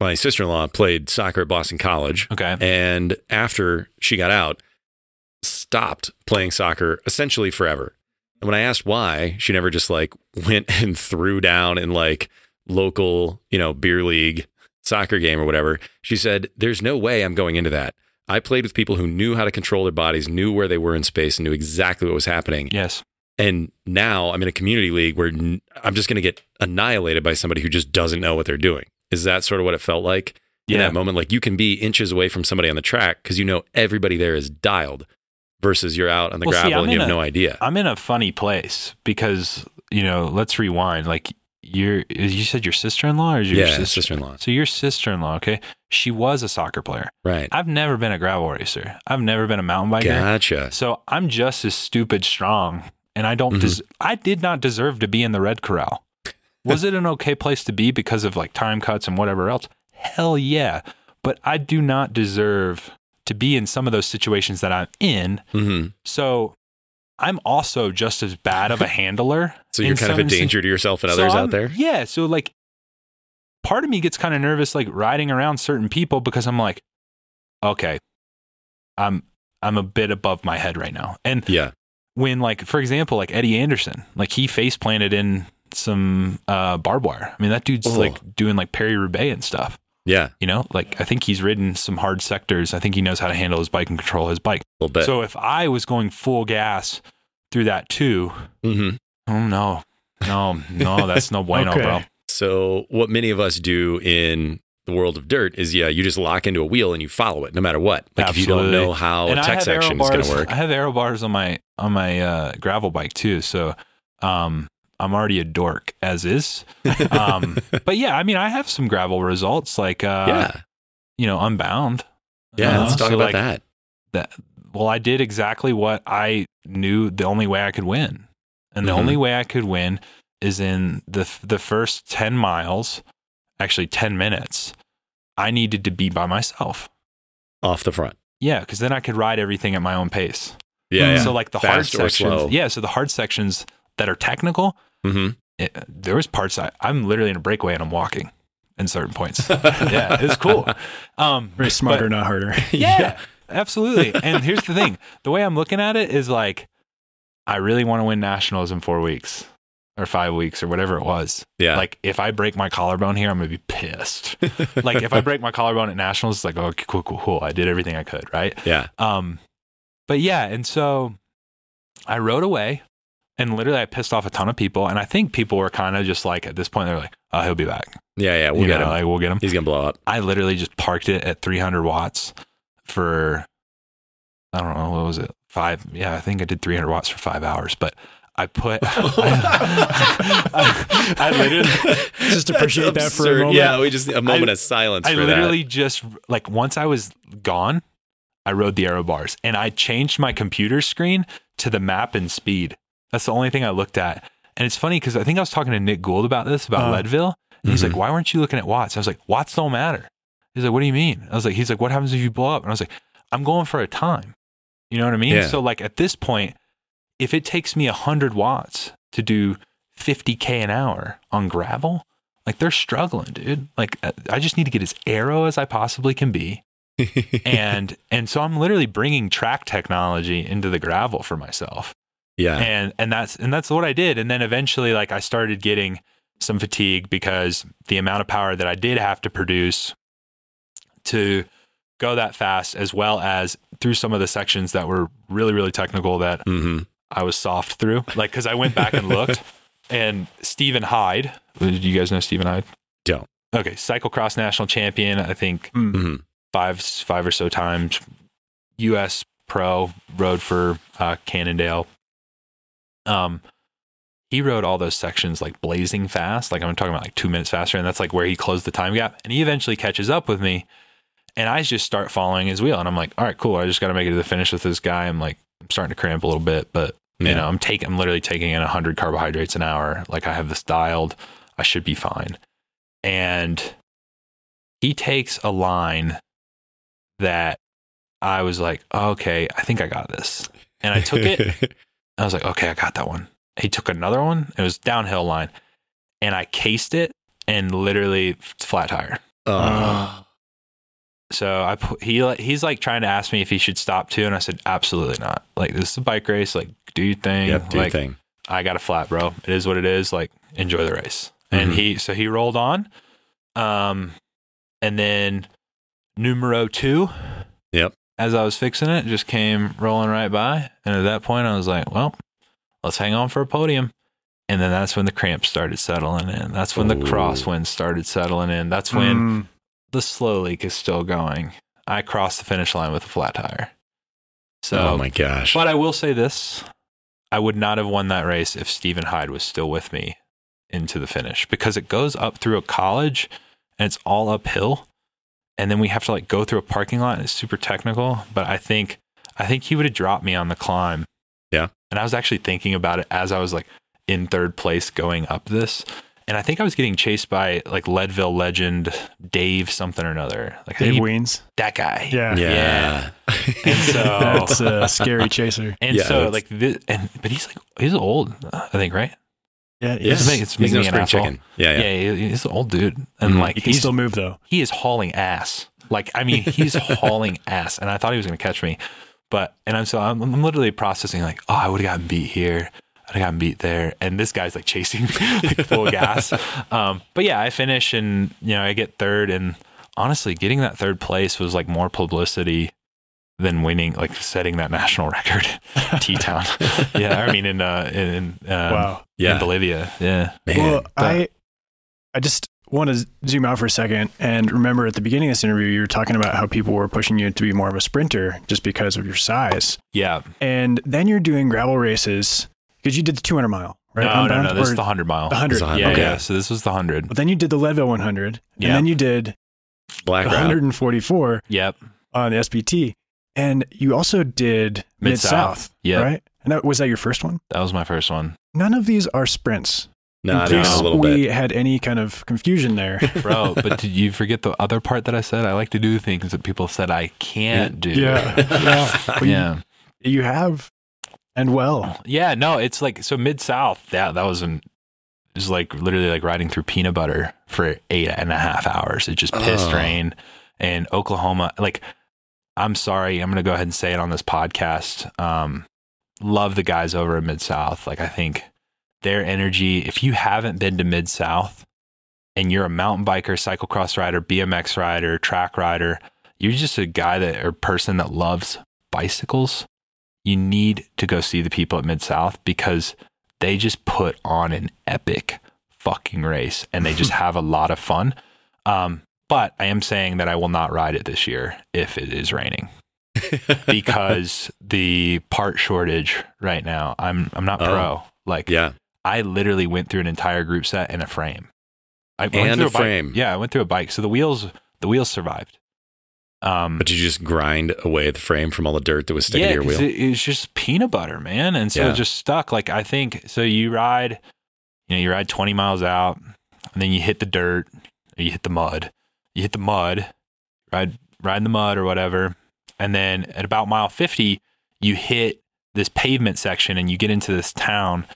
my sister in law played soccer at Boston College. Okay. And after she got out, stopped playing soccer essentially forever. And when I asked why, she never just like went and threw down in like local, you know, beer league soccer game or whatever. She said, There's no way I'm going into that. I played with people who knew how to control their bodies, knew where they were in space, and knew exactly what was happening. Yes. And now I'm in a community league where I'm just going to get annihilated by somebody who just doesn't know what they're doing. Is that sort of what it felt like in that moment? Like you can be inches away from somebody on the track because you know everybody there is dialed versus you're out on the Well, gravel I'm and you have a- no idea. I'm in a funny place because, you know, let's rewind. Like, your, you said your sister in law or is your yeah, sister? sister in law. So your sister in law, okay? she was a soccer player. Right. I've never been a gravel racer. I've never been a mountain biker. Gotcha. So I'm just as stupid strong, and I don't. Mhm. Des- I did not deserve to be in the red corral. Was it an okay place to be because of like time cuts and whatever else? Hell yeah. But I do not deserve to be in some of those situations that I'm in. hmm So I'm also just as bad of a handler. So you're kind of a danger to yourself and others I'm- out there. Yeah. So like part of me gets kind of nervous like riding around certain people because I'm like, okay, I'm I'm a bit above my head right now. And Yeah. when like for example, like Eddie Anderson, like he face planted in some uh barbed wire. I mean that dude's Oh. like doing like Paris-Roubaix and stuff. Yeah. You know, like I think he's ridden some hard sectors. I think he knows how to handle his bike and control his bike. A little bit. So if I was going full gas through that too, hmm oh no. No, no, that's no bueno, Okay. bro. So what many of us do in the world of dirt is, yeah, you just lock into a wheel and you follow it no matter what. Like if you don't know how and a tech section is going to work. I have aero bars on my on my uh, gravel bike too. So um, I'm already a dork as is. Um, but yeah, I mean, I have some gravel results like uh, yeah. you know, Unbound. Yeah. Uh, let's talk so, about like, that. that. Well, I did exactly what I knew the only way I could win, and the Mhm. only way I could win is in the the first ten miles, actually ten minutes. I needed to be by myself. Off the front. Yeah, because then I could ride everything at my own pace. Yeah. yeah. So like the hard Fast or sections, slow. yeah. So the hard sections that are technical, hmm it, there was parts I, I'm literally in a breakaway and I'm walking in certain points. yeah, it's cool. Um, Very but- smarter, not harder. yeah, absolutely. And here's the thing: the way I'm looking at it is like, I really want to win nationals in four weeks or five weeks or whatever it was. Yeah. Like if I break my collarbone here, I'm gonna be pissed. like if I break my collarbone at nationals, it's like, oh, cool, cool, cool. I did everything I could, right? yeah. Um, but yeah, and so I rode away, and literally I pissed off a ton of people, and I think people were kind of just like at this point they're like, "Oh, he'll be back. Yeah. Yeah. We'll You get know, him. Like we'll get him." He's going to blow up. I literally just parked it at 300 watts for I don't know what was it five. Yeah, I think I did 300 watts for five hours, but. I put, I, I literally, Just appreciate that for a moment. Yeah. We just, a moment I- of silence I for literally just like once I was gone, I rode the aero bars and I changed my computer screen to the map and speed. That's the only thing I looked at. And it's funny because I think I was talking to Nick Gould about this, about Uh, Leadville. And he's Mhm. like, why weren't you looking at watts? I was like, watts don't matter. He's like, what do you mean? I was like, he's like, what happens if you blow up? And I was like, I'm going for a time. You know what I mean? Yeah. So like at this point, if it takes me 100 watts to do 50K an hour on gravel, like they're struggling, dude. Like uh, I just need to get as aero as I possibly can be. And and so I'm literally bringing track technology into the gravel for myself. Yeah. And and that's and that's what I did. And then eventually like I started getting some fatigue because the amount of power that I did have to produce to go that fast as well as through some of the sections that were really really technical that hmm I was soft through. Like cuz I went back and looked and Stephen Hyde, do you guys know Stephen Hyde? Don't. Okay, cyclocross national champion, I think hmm five five or so times. U.S. pro rode for uh, Cannondale. Um, he rode all those sections like blazing fast. Like I'm talking about like two minutes faster, and that's like where he closed the time gap. And he eventually catches up with me, and I just start following his wheel. And I'm like, all right, cool. I just got to make it to the finish with this guy. I'm like, I'm starting to cramp a little bit, but Yeah. you know, I'm taking, I'm literally taking in 100 carbohydrates an hour. Like I have this dialed. I should be fine. And he takes a line that I was like, okay, I think I got this. And I took it. I was like, okay, I got that one. He took another one. It was downhill line. And I cased it and literally flat tire. Oh. So I put, he he's like trying to ask me if he should stop too, and I said absolutely not. Like this is a bike race. Like do your thing. Yep, do your thing. I got a flat, bro. It is what it is. Like enjoy the race. And Mhm. he so he rolled on. Um and then numero 2. Yep. As I was fixing it, just came rolling right by. And at that point I was like, well, let's hang on for a podium. And then that's when the cramps started settling in. That's when the Ooh. crosswinds started settling in. That's when Mm, the slow leak is still going. I crossed the finish line with a flat tire. So oh my gosh. but I will say this: I would not have won that race if Stephen Hyde was still with me into the finish because it goes up through a college and it's all uphill. And then we have to like go through a parking lot and it's super technical, but I think I think he would have dropped me on the climb. Yeah. And I was actually thinking about it as I was like in third place going up this. And I think I was getting chased by like Leadville legend Dave something or another. Like Dave he- Wiens. that guy. Yeah. Yeah. And so That's a scary chaser. and Yeah, so that's- like this, and but he's like he's old, I think, right? Yeah. Yes. It's making- it's He's making no me an spring chicken. Yeah, yeah. Yeah, he- he's an old dude. And Mhm. like He can he's still move though. he is hauling ass. Like, I mean, he's hauling ass, and I thought he was going to catch me, but and I'm so I'm, I'm literally processing like, oh, I would have gotten beat here, I'd have gotten beat there, and this guy's like chasing me like full gas. Um, but yeah, I finish and you know I get third, and honestly, getting that third place was like more publicity than winning, like setting that national record, T Town. yeah, I mean in uh in uh, Wow. in Bolivia. Yeah, Man. Well, but- I I just want to zoom out for a second and remember at the beginning of this interview you were talking about how people were pushing you to be more of a sprinter just because of your size. yeah. And then you're doing gravel races because you did the 200 mile, right? No, no, Unbound? no. This is the hundred mile. the 100. Hundred. Yeah, Okay. yeah. So this was the hundred. But then you did the Leadville 100 Yeah. and then you did Black 144 Yep. on the SBT. And you also did Mid Mid-South. Yeah. right? And that was that your first one? That was my first one. None of these are sprints. Not in case a little we had any kind of confusion there. Bro, but did you forget the other part that I said? I like to do things that people said I can't do. yeah. yeah. But you- yeah. You have, and well. Yeah, no, it's like so mid south. Yeah, that was an it was like literally like riding through peanut butter for eight and a half hours. It just pissed Oh. rain. And Oklahoma, like, I'm sorry, I'm gonna go ahead and say it on this podcast. Um, love the guys over at Mid South. Like, I think their energy. If you haven't been to Mid South and you're a mountain biker, cyclocross rider, BMX rider, track rider, you're just a guy that or person that loves bicycles you need to go see the people at Mid South because they just put on an epic fucking race and they just have a lot of fun. Um, but I am saying that I will not ride it this year if it is raining because the part shortage right now. I'm I'm not Oh. pro. Like yeah. I literally went through an entire group set and a frame. I went And through a bike- frame. Yeah, I went through a bike. So the wheels the wheels survived. Um, But you just grind away the frame from all the dirt that was sticking to your wheel. It, it was just peanut butter, man, and so Yeah. it just stuck. Like I think so. You ride, you know, you ride twenty miles out, and then you hit the dirt, or you hit the mud. You hit the mud, ride ride in the mud or whatever, and then at about mile fifty, you hit this pavement section, and you get into this town.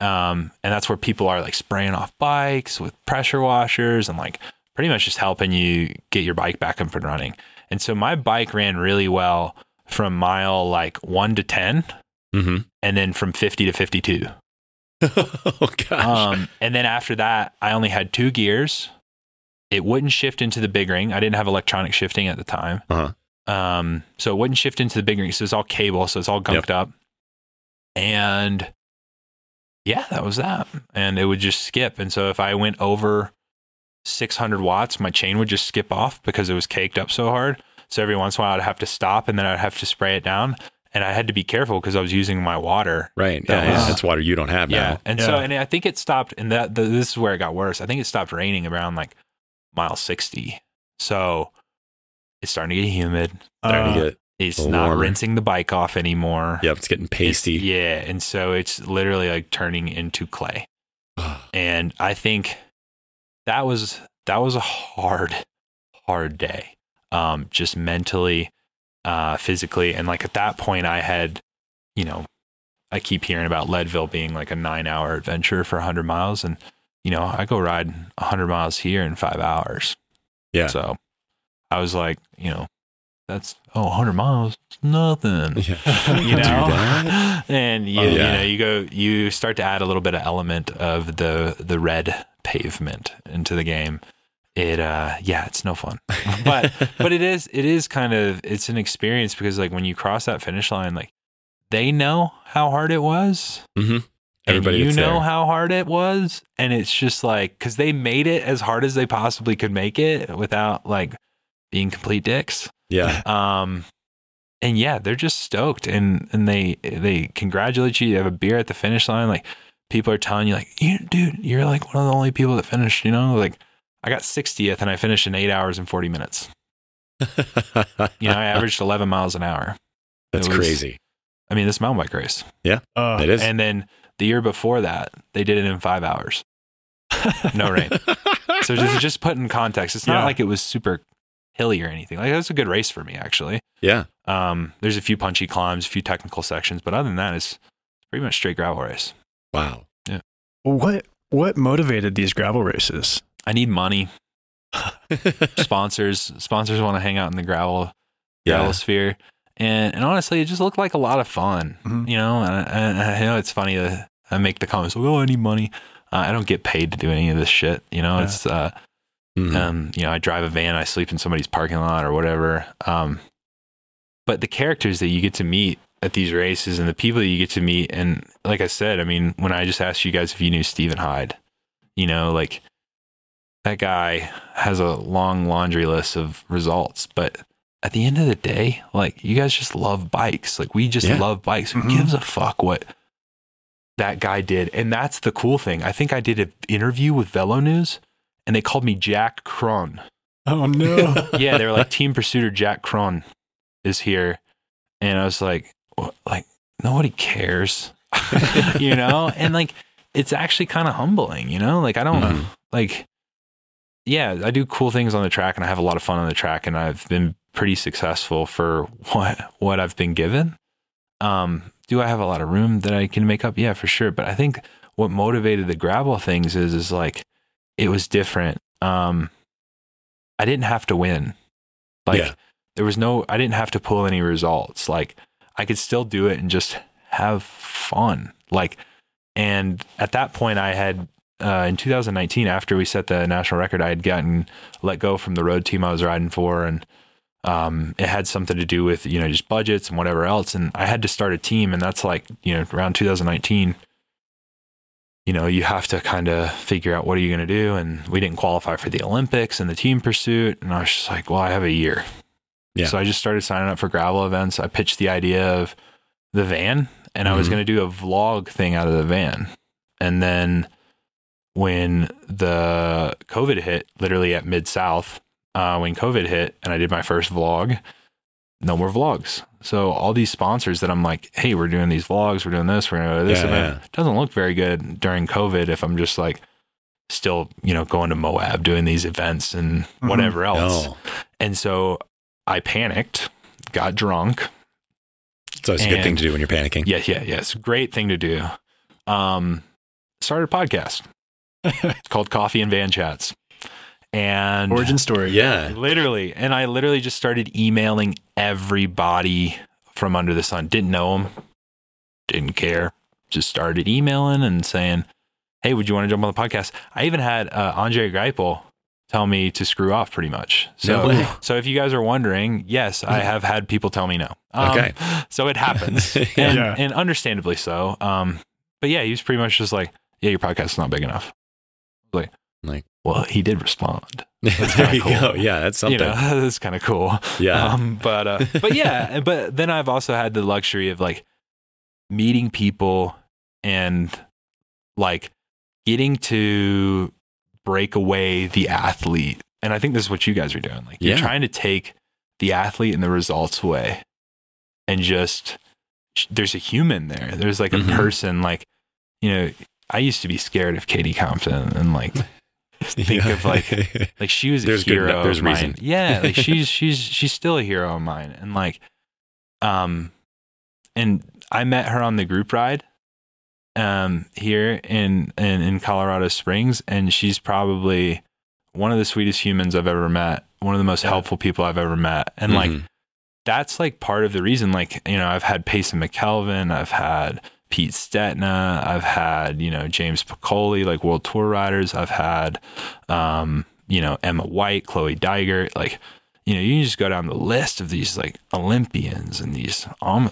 Um, and that's where people are like spraying off bikes with pressure washers and like pretty much just helping you get your bike back up and running. And so my bike ran really well from mile like one to 10 hmm and then from 50 to 52. oh gosh. Um, and then after that, I only had two gears. It wouldn't shift into the big ring. I didn't have electronic shifting at the time. Uh-huh. Um, so it wouldn't shift into the big ring. So it's all cable. So it's all gunked up. And yeah, that was that. And it would just skip. And so if I went over 600 watts, my chain would just skip off because it was caked up so hard. So every once in a while, I'd have to stop and then I'd have to spray it down. And I had to be careful because I was using my water right. that Yeah, yeah. was- That's water you don't have yeah, now. and so and I think it stopped, and that the, this is where it got worse. I think it stopped raining around like mile sixty. So it's starting to get humid. Starting Uh, to get, It's not warmer. rinsing the bike off anymore. yep, it's getting It's- pasty. yeah, and so it's literally like turning into clay. And I think that was that was a hard, hard day. Um, just mentally, uh, physically, and like at that point, I had, you know, I keep hearing about Leadville being like a nine-hour adventure for hundred miles, and you know, I go ride hundred miles here in five hours. Yeah. So I was like, you know, that's oh, 100 miles, it's nothing. Yeah. you know? and you, Oh, you know you go you start to add a little bit of element of the the red pavement into the game. It uh yeah it's no fun. But but it is it is kind of it's an experience because like when you cross that finish line like they know how hard it was Mhm. and Everybody you know there. how hard it was and it's just like because they made it as hard as they possibly could make it without like being complete dicks Yeah. um, and yeah, they're just stoked and and they they congratulate you. You have a beer at the finish line. Like people are telling you, like, you, dude, you're like one of the only people that finished. You know, like I got 60th and I finished in eight hours and 40 minutes. You know, I averaged 11 miles an hour. That's was- crazy. I mean, this mountain bike race. Uh, It is. And then the year before that, they did it in five hours. No rain. So just, just put in context, it's not Yeah. like it was super hilly or anything. Like it was a good race for me, actually. yeah. Um, there's a few punchy climbs, a few technical sections, but other than that, it's pretty much straight gravel race. Wow. Yeah. What what motivated these gravel races? I need money. Sponsors, sponsors want to hang out in the gravel, Yeah. gravel sphere, and and honestly, it just looked like a lot of fun. Mhm. You know, and, I- I know it's funny that I make the comments, "Oh, I need money." Uh, I don't get paid to do any of this shit. You know, Yeah. it's uh, Mhm. um, you know, I drive a van, I sleep in somebody's parking lot or whatever. Um, but the characters that you get to meet at these races and the people that you get to meet, and like I said, I mean, when I just asked you guys if you knew Stephen Hyde, you know, like that guy has a long laundry list of results, but at the end of the day, like you guys just love bikes. Like we just Yeah. love bikes. Who Mhm. gives a fuck what that guy did? And that's the cool thing. I think I did an interview with Velo News and they called me Jack Cron. Oh no! Yeah, they were like Team Pursuiter Jack Cron is here. And I was like, what? like nobody cares. you know? And like it's actually kind of humbling, you know? Like I don't Mhm. like yeah, I do cool things on the track and I have a lot of fun on the track and I've been pretty successful for what what I've been given. Um, do I have a lot of room that I can make up? Yeah, for sure. But I think what motivated the gravel things is is like it was different. Um, I didn't have to win. Like Yeah. there was no I didn't have to pull any results. Like I could still do it and just have fun. Like and at that point I had uh, in 2019 after we set the national record I had gotten let go from the road team I was riding for and um, it had something to do with you know just budgets and whatever else. And I had to start a team and that's like you know around 2019 you know you have to kind of figure out what are you going to do. And we didn't qualify for the Olympics and the team pursuit. And I was just like well I have a year. Yeah. so I just started signing up for gravel events. I pitched the idea of the van and I was Mhm. going to do a vlog thing out of the van. And then when the COVID hit, literally at Mid South, uh, when COVID hit and I did my first vlog, no more vlogs. So all these sponsors that I'm like, hey, we're doing these vlogs, we're doing this, we're going to do this Yeah, event. Doesn't look very good during COVID if I'm just like still, you know, going to Moab, doing these events and Mhm. whatever else. No. And so I panicked, got drunk, So it's a good thing to do when you're panicking. yeah, yeah, yeah. It's a great thing to do. Um, started a podcast. it's called Coffee and Van Chats. And Origin story. Yeah. literally, and I literally just started emailing everybody from under the sun. Didn't know them, didn't care. Just started emailing and saying, "Hey, would you want to jump on the podcast?" I even had uh, Andre Greipel tell me to screw off, pretty much. So, No way. so if you guys are wondering, yes, I have had people tell me no. Um, Okay. so it happens, Yeah. and, Yeah. and understandably so. Um, but yeah, he was pretty much just like, "Yeah, your podcast is not big enough." Like, Like- well, he did respond. there you cool. go. Yeah, that's something. You know, that's kind of cool. yeah. Um, but uh, but yeah, but then I've also had the luxury of like meeting people and like getting to break away the athlete. And I think this is what you guys are doing. Like you're Yeah. trying to take the athlete and the results away and just there's a human there. There's like a Mhm. person like you know, I used to be scared of Katie Compton and like think of, like, like she was a There's good hero. enough- there's of mine. reason. Yeah, like she's she's she's still a hero of mine, and like, um, and I met her on the group ride, um, here in in in Colorado Springs, and she's probably one of the sweetest humans I've ever met. One of the most Yeah. helpful people I've ever met, and like Mhm. that's like part of the reason. Like, you know, I've had Payson McElveen, I've had Pete Stetina, I've had, you know, James Piccoli, like world tour riders. I've had, um, you know, Emma White, Chloe Dygert. Like, you know, you can just go down the list of these like Olympians and these, um,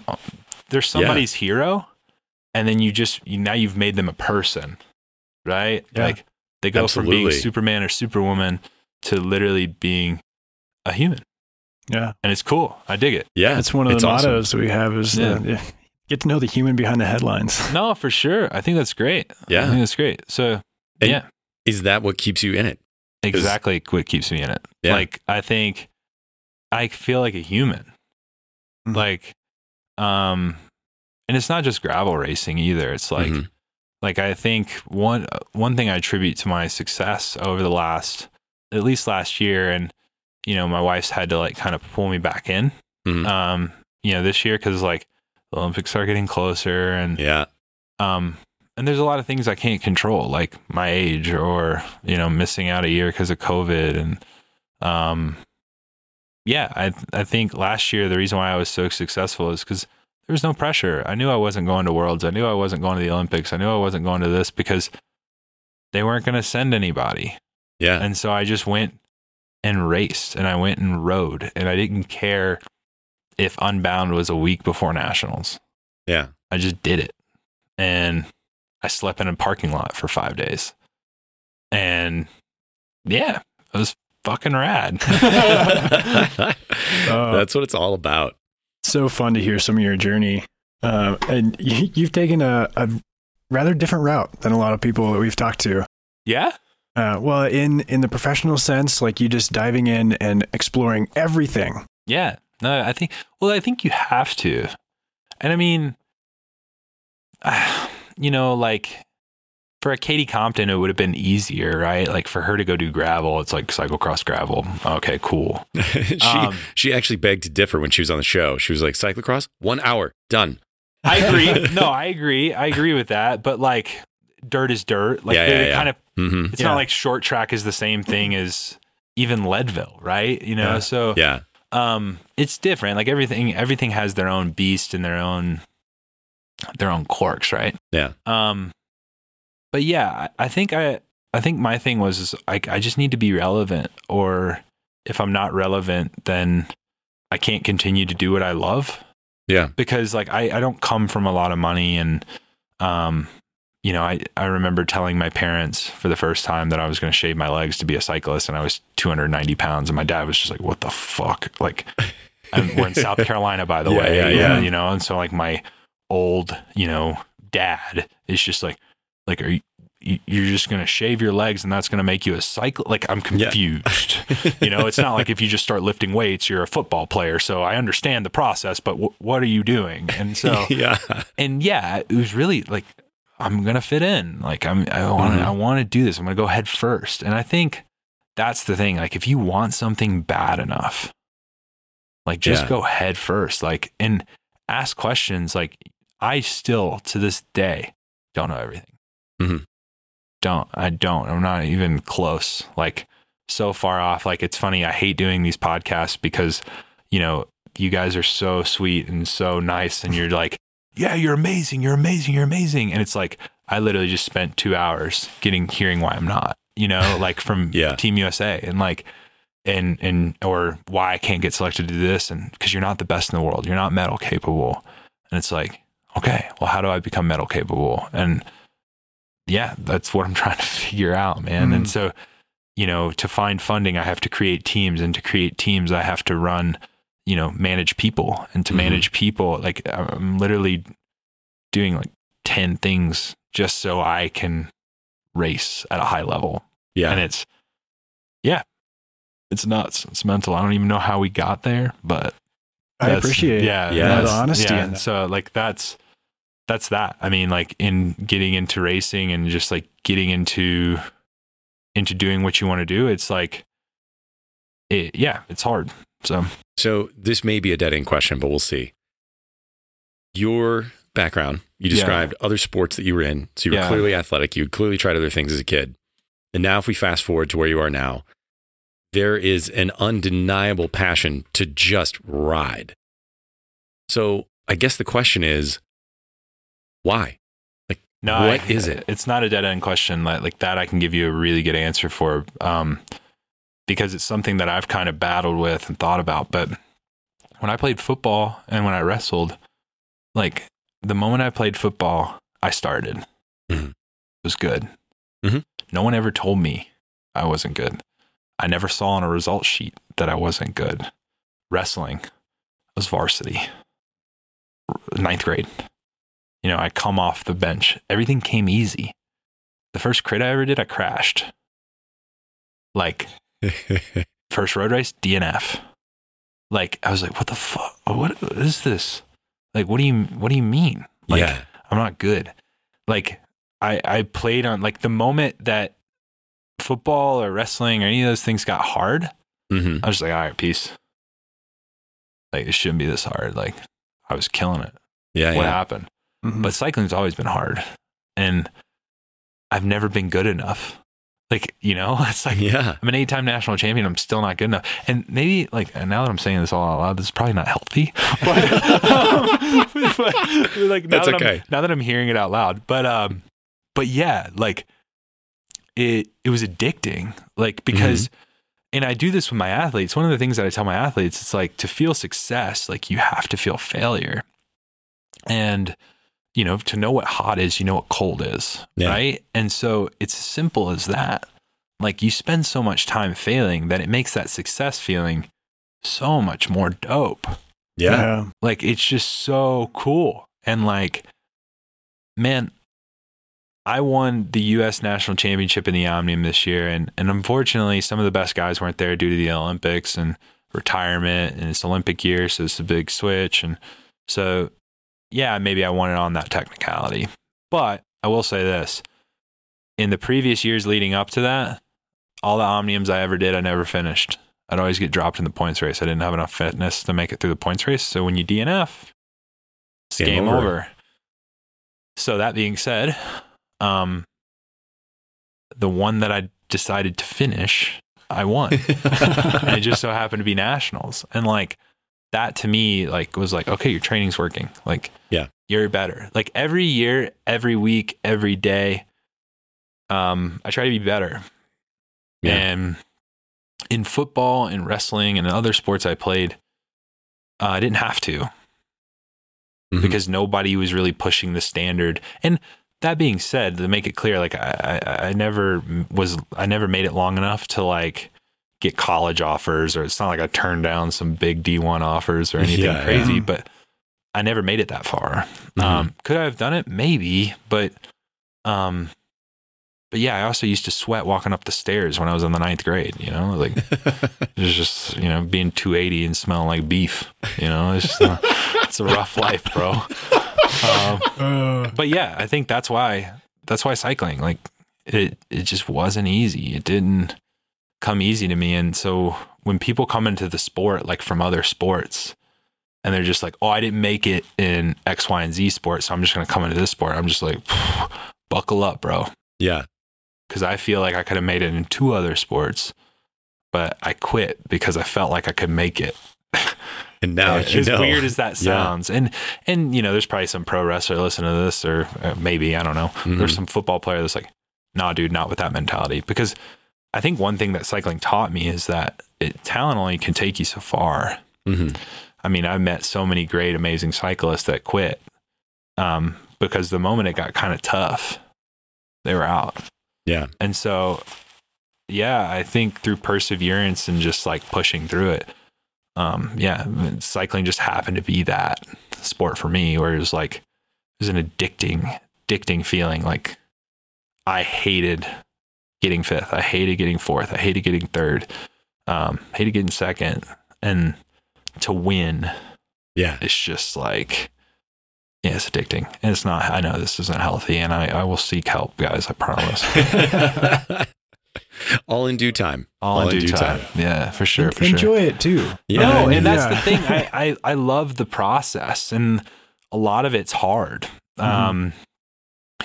they're somebody's hero. And then you just, you, now you've made them a person, right? Yeah. Like they go from being Superman or Superwoman to literally being a human. Yeah. And it's cool. I dig it. yeah. It's one of it's the awesome. mottos that we have is Yeah. uh, yeah, get to know the human behind the headlines. No, for sure. I think that's great. Yeah. I think that's great. So, And yeah, Is that what keeps you in it? exactly what keeps me in it. Yeah. Like, I think I feel like a human. Mhm. Like, um, and it's not just gravel racing either. It's like, Mhm. like I think one one thing I attribute to my success over the last, at least last year, and you know, my wife's had to like kind of pull me back in, Mhm. um, you know, this year because like the Olympics are getting closer, and yeah. um, and there's a lot of things I can't control, like my age or you know missing out a year because of COVID, and um, yeah, I I think last year the reason why I was so successful is because there was no pressure. I knew I wasn't going to Worlds. I knew I wasn't going to the Olympics. I knew I wasn't going to this because they weren't going to send anybody, Yeah. and so I just went and raced, and I went and rode, and I didn't care if Unbound was a week before nationals. Yeah. I just did it. And I slept in a parking lot for five days. And yeah, it was fucking rad. That's what it's all about. so fun to hear some of your journey. Uh, and you, you've taken a, a rather different route than a lot of people that we've talked to. yeah. Uh, well, in in the professional sense, like you just diving in and exploring everything. Yeah. No, I think, well, I think you have to. And I mean, you know, like for a Katie Compton, it would have been easier, right? Like for her to go do gravel, it's like cyclocross gravel. Okay, cool. she Um, she actually begged to differ when she was on the show. She was like, "Cyclocross, one hour, done." I agree. no, I agree. I agree with that. But like, dirt is dirt. Like, Yeah, they're yeah, yeah. kind of hmm It's Yeah. not like short track is the same thing as even Leadville, right? You know, Yeah. so Yeah, um it's different. Like everything everything has their own beast and their own their own quirks, right? Yeah. Um but yeah, I, I think I I think my thing was I I just need to be relevant or if I'm not relevant then I can't continue to do what I love yeah, because like I, I don't come from a lot of money and um you know I, I remember telling my parents for the first time that I was going to shave my legs to be a cyclist and I was 290 pounds and my dad was just like what the fuck like we're in South Carolina by the Yeah, way yeah, yeah. you know and so like my old you know dad is just like like are you you- you're just going to shave your legs and that's going to make you a cycle like i'm Yeah. confused you know it's not like if you just start lifting weights you're a football player so i understand the process but w- what are you doing and so yeah, and yeah it was really like i'm gonna fit in. Like i'm i want to Mhm. i want to do this. I'm gonna go head first. And i think that's the thing. Like if you want something bad enough like just Yeah. go head first. Like and ask questions. Like i still to this day don't know everything. Mm-hmm. don't. I don't. I'm not even close. Like so far off. Like it's funny. I hate doing these podcasts because you know you guys are so sweet and so nice and you're like yeah you're amazing you're amazing you're amazing. And it's like i literally just spent two hours getting hearing why i'm not you know like from Yeah. team usa and like and and or why i can't get selected to do this and because you're not the best in the world. You're not medal capable. And it's like okay well how do i become medal capable? And yeah that's what i'm trying to figure out man. And Mhm. so you know to find funding i have to create teams and to create teams i have to run you know manage people and to Mhm. manage people like i'm literally doing like 10 things just so i can race at a high level yeah. and it's yeah it's nuts it's mental i don't even know how we got there but I appreciate yeah Yeah. that's- the honesty yeah. that. so like that's that's that i mean like in getting into racing and just like getting into into doing what you want to do it's like it, yeah it's hard so So this may be a dead end question, but we'll see. Your background, you Yeah. described other sports that you were in. So you were Yeah. clearly athletic. You clearly tried other things as a kid. And now, if we fast forward to where you are now, there is an undeniable passion to just ride. So I guess the question is, why? Like, no, What I- is it? It's not a dead end question. Like, like that, I can give you a really good answer for, um, because it's something that I've kind of battled with and thought about. But when I played football and when I wrestled, like the moment I played football, I started. Mhm. It was good. Mhm. No one ever told me I wasn't good. I never saw on a result sheet that I wasn't good. Wrestling was varsity, ninth grade you know, I come off the bench. Everything came easy. The first crit I ever did, I crashed. Like first road race, DNF. like I was like, what the fuck? What is this? Like, what do you what do you mean? Like, yeah. I'm not good. Like I I played on like the moment that football or wrestling or any of those things got hard, hmm I was just like, all right, peace. Like it shouldn't be this hard. Like I was killing it. Yeah. What yeah. happened? Mhm. But cycling's always been hard. And I've never been good enough. Like, you know, it's like yeah. I'm an eight time national champion. I'm still not good enough. And maybe like now that I'm saying this all out loud, this is probably not healthy. But, um, but, like now That's that okay. I'm, now that I'm hearing it out loud. But um but yeah, like it it was addicting. Like because and I do this with my athletes. One of the things that I tell my athletes, it's like to feel success, like you have to feel failure. And you know, to know what hot is, you know what cold is, Yeah. right? And so it's as simple as that. Like you spend so much time failing that it makes that success feeling so much more dope. Yeah. Like it's just so cool. And like, man, I won the US national championship in the Omnium this year. And, and unfortunately, some of the best guys weren't there due to the Olympics and retirement. And it's Olympic year. So it's a big switch. And so, yeah, maybe I won it on that technicality. But I will say this in the previous years leading up to that, all the Omniums I ever did, I never finished. I'd always get dropped in the points race. I didn't have enough fitness to make it through the points race. So when you DNF, it's Game game, over. over. So that being said, um, the one that I decided to finish, I won. and it just so happened to be nationals. And like that to me, like was like, okay, your training's working. Like, Yeah. you're better. Like every year, every week, every day, um, I try to be better. Yeah. And in football and wrestling and other sports I played, uh, I didn't have to Mhm. because nobody was really pushing the standard. And that being said, to make it clear, like I, I, I never was, I never made it long enough to like get college offers, or it's not like I turned down some big D1 offers or anything Yeah, crazy, yeah. but I never made it that far. Mhm. Um, could I have done it? Maybe, but, um, but yeah, I also used to sweat walking up the stairs when I was in the ninth grade. You know, like it was just you know being 280 and smelling like beef. You know, it's just a, it's a rough life, bro. Um, Uh, but yeah, I think that's why that's why cycling like it it just wasn't easy. It didn't come easy to me, and so when people come into the sport like from other sports. And they're just like, oh, I didn't make it in X, Y, and Z sport, so I'm just gonna come into this sport. I'm just like, buckle up, bro yeah. because I feel like I could have made it in two other sports, but I quit because I felt like I could make it. And now as you know. weird as that Yeah. sounds, and and you know, there's probably some pro wrestler listening to this, or uh, maybe I don't know. Mhm. There's some football player that's like, nah, dude, not with that mentality. Because I think one thing that cycling taught me is that it, talent only can take you so far. Mhm. I mean, I met so many great, amazing cyclists that quit um, because the moment it got kind of tough, they were out. Yeah. And so, yeah, I think through perseverance and just like pushing through it, um, yeah, cycling just happened to be that sport for me where it was like, it was an addicting, addicting feeling. Like I hated getting fifth. I hated getting fourth. I hated getting third. Um, hated getting second. And to win, Yeah. it's just like, yeah, it's addicting. And it's not, I know this isn't healthy and I, I will seek help, guys. I promise. All in due time. All, in due, time. Yeah, for sure. For enjoy sure. it too. Yeah. no, and that's Yeah. the thing. I, I, I love the process and a lot of it's hard. Mhm. Um,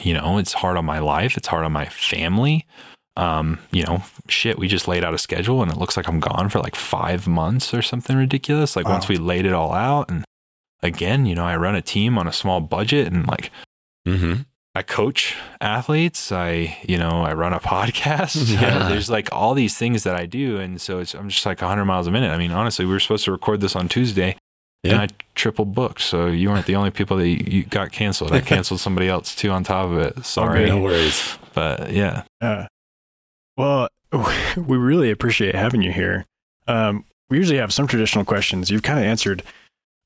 you know, it's hard on my life. It's hard on my family. Um, you know, shit, we just laid out a schedule and it looks like I'm gone for like five months or something ridiculous. Like once we laid it all out and again, you know, I run a team on a small budget and like Mm-hmm. I coach athletes. I, you know, I run a podcast. Yeah. There's like all these things that I do. And so it's, I'm just like 100 miles a minute. I mean, honestly, we were supposed to record this on Tuesday and I triple booked. So you weren't the only people that you, got canceled. I canceled somebody else too on top of it. Sorry. No worries. But yeah. Yeah. Well, we really appreciate having you here. Um, we usually have some traditional questions. You've kind of answered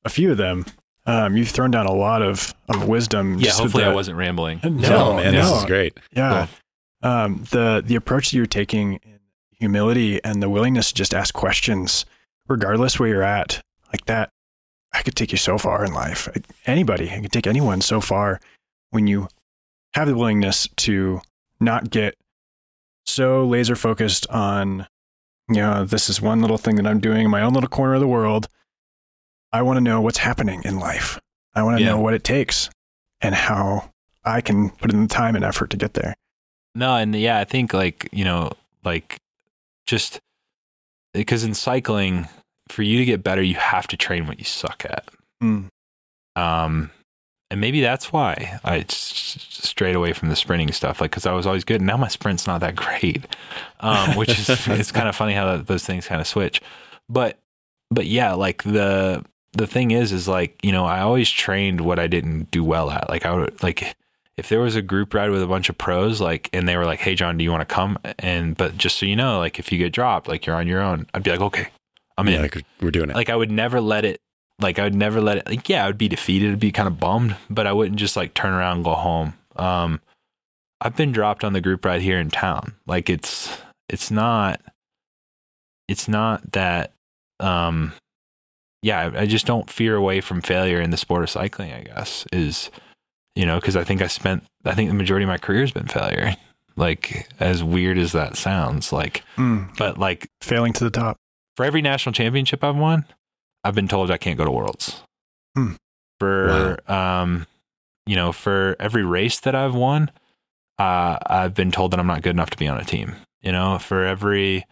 a few of them. Um, you've thrown down a lot of, of wisdom. Yeah. just with Hopefully I wasn't rambling. No, No, man, this no. is great. Yeah. Um, the the approach that you're taking in humility and the willingness to just ask questions regardless where you're at, like that, I could take you so far in life. Anybody, I could take anyone so far when you have the willingness to not get so laser focused on, you know, this is one little thing that I'm doing in my own little corner of the world. I want to know what's happening in life. I want to Yeah. know what it takes and how I can put in the time and effort to get there. No, and yeah, I think like, you know, like just because in cycling, for you to get better, you have to train what you suck at. Mm. Um, and maybe that's why I strayed away from the sprinting stuff, like because I was always good. Now my sprint's not that great, um, which is it's kind of funny how those things kind of switch. But but yeah, like the the thing is, is like you know I always trained what I didn't do well at. Like I would like if there was a group ride with a bunch of pros, like and they were like, "Hey John, do you want to come?" And but just so you know, like if you get dropped, like you're on your own, I'd be like, "Okay, I'm in." Yeah, like we're doing it. like I would never let it like I would never let it like yeah, I would be defeated, I'd be kind of bummed, but I wouldn't just like turn around and go home. Um I've been dropped on the group ride here in town. Like it's it's not it's not that um yeah, I, I just don't fear away from failure in the sport of cycling, I guess, is you know, because I think I spent I think the majority of my career has been failure. Like as weird as that sounds, like Mm. but like Failing to the top. for every national championship I've won, I've been told I can't go to worlds. Hmm. For um, you know, for every race that I've won, uh, I've been told that I'm not good enough to be on a team. You know, for every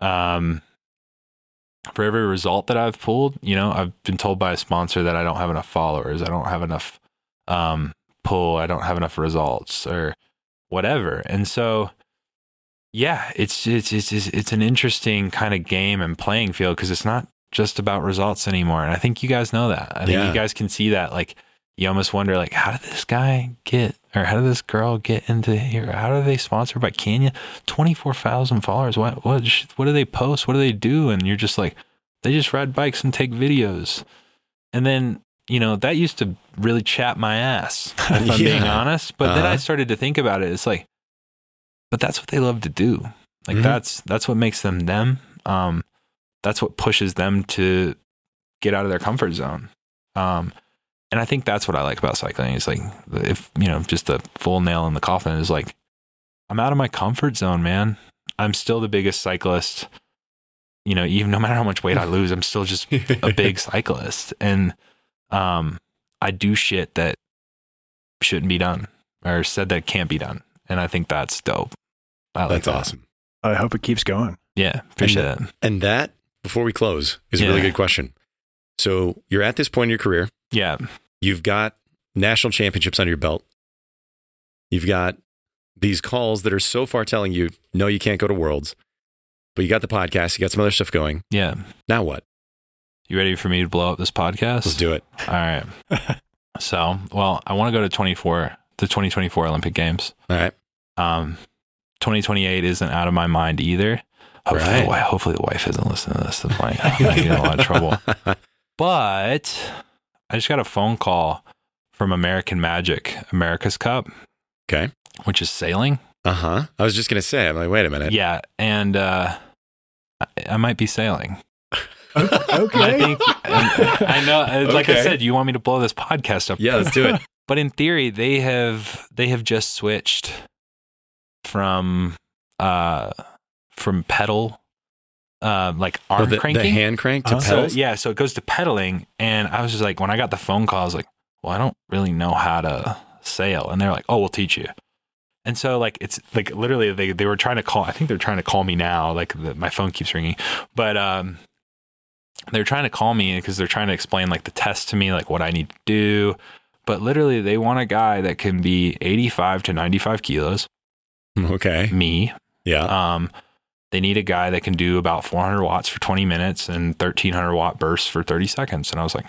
um, for every result that I've pulled, you know, I've been told by a sponsor that I don't have enough followers, I don't have enough um pull, I don't have enough results, or whatever. And so yeah, it's it's it's it's, it's an interesting kind of game and playing field because it's not just about results anymore. And I think you guys know that. I think Yeah. you guys can see that. Like you almost wonder, like, how did this guy get, or how did this girl get into here? How are they sponsored by Canyon? Twenty four thousand followers. What what what do they post? What do they do? And you're just like, they just ride bikes and take videos. And then you know that used to really chap my ass, if I'm being honest. But then I Uh-huh. started to think about it. It's like but that's what they love to do. Like Mhm. that's that's what makes them them. Um, that's what pushes them to get out of their comfort zone. Um, and I think that's what I like about cycling. Is like if you know, just the full nail in the coffin is like I'm out of my comfort zone, man. I'm still the biggest cyclist. You know, even no matter how much weight I lose, I'm still just a big cyclist, and um, I do shit that shouldn't be done or said that can't be done, and I think that's dope. I like That's that. awesome. I hope it keeps going. Yeah, appreciate that. And that, before we close, is a Yeah. really good question. So you're at this point in your career. Yeah, You've got national championships under your belt. You've got these calls that are so far telling you, no, you can't go to worlds. But you got the podcast, you got some other stuff going. yeah. Now what? You ready for me to blow up this podcast? Let's do it. All right. so, well, I want to go to 24, the 2024 Olympic Games. All right. Um, 2028 isn't out of my mind either. Hopefully, Right. the, wife, hopefully the wife isn't listening to this. That's why I'm getting in a lot of trouble. But I just got a phone call from American Magic, America's Cup, Okay. which is sailing. Uh huh. I was just going to say, I'm like, wait a minute. Yeah, and uh, I, I might be sailing. Okay. I think I know. Like I said, you want me to blow this podcast up? Yeah, let's do it. But in theory, they have they have just switched from uh from pedal uh like arm Oh, the, cranking. the hand crank to Uh, so pedals. yeah, so it goes to pedaling, and I was just like, when I got the phone call, I was like, well, I don't really know how to sail, and they're like, oh, we'll teach you. And so like it's like literally they they were trying to call. I think they're trying to call me now. Like the, my phone keeps ringing, but um, they're trying to call me because they're trying to explain like the test to me, like what I need to do. But literally, they want a guy that can be 85 to 95 kilos. Okay. Me, Yeah. um, they need a guy that can do about 400 watts for 20 minutes and 1300 watt bursts for 30 seconds. And I was like,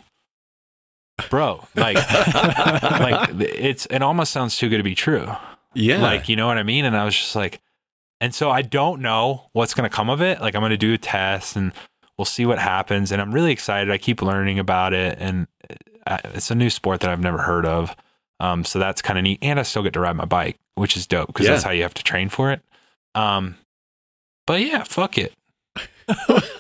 bro, like, like it's, it almost sounds too good to be true. yeah. Like, you know what I mean? And I was just like, and so I don't know what's going to come of it. Like, I'm going to do a test and we'll see what happens. And I'm really excited. I keep learning about it. And uh, it's a new sport that I've never heard of. Um, so that's kind of neat. And I still get to ride my bike, which is dope because Yeah. that's how you have to train for it. Um, but yeah, fuck it.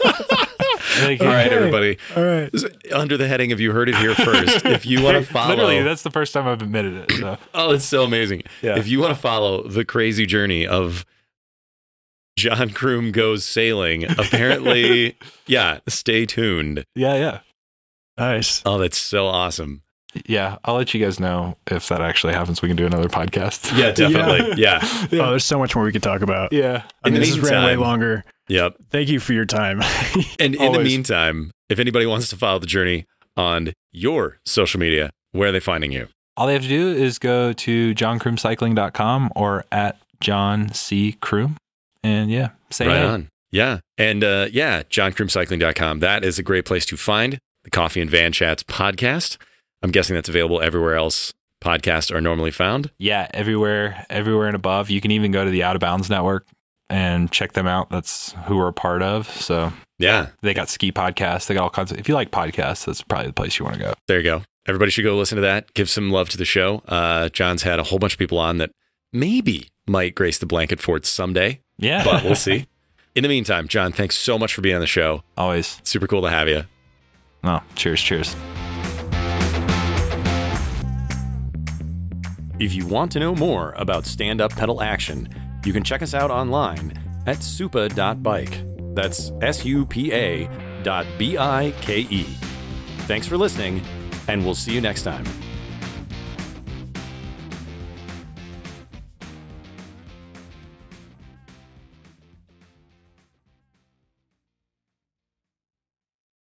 Like, All right, Okay. everybody. All right. Under the heading of you heard it here first. If you want to follow, Literally, that's the first time I've admitted it. So oh, it's so amazing. Yeah. If you want to follow the crazy journey of John Croom goes sailing, apparently, yeah, stay tuned. yeah, yeah, Nice. Oh, that's so awesome. Yeah. I'll let you guys know if that actually happens. We can do another podcast. Yeah, definitely. Yeah. Oh, there's so much more we could talk about. yeah. I In mean, the this has ran way longer. Yep. Thank you for your time. And in the meantime, if anybody wants to follow the journey on your social media, where are they finding you? All they have to do is go to johncroomcycling.com or at John C. Croom. And yeah, say right hey. on. Yeah. And uh, yeah, johncroomcycling.com. That is a great place to find the Coffee and Van Chats podcast. I'm guessing that's available everywhere else podcasts are normally found. Yeah, everywhere, everywhere and above. You can even go to the Out of Bounds Network and check them out. That's who we're a part of. So Yeah. they got ski podcasts. They got all kinds of. If you like podcasts, that's probably the place you want to go. There you go. Everybody should go listen to that. Give some love to the show. Uh, John's had a whole bunch of people on that maybe might grace the blanket forts someday, Yeah, but we'll see. In the meantime, John, thanks so much for being on the show. always. Super cool to have you. No, cheers, cheers. If you want to know more about stand up pedal action, you can check us out online at supa.bike. That's S U P A dot B I K E. Thanks for listening, and we'll see you next time.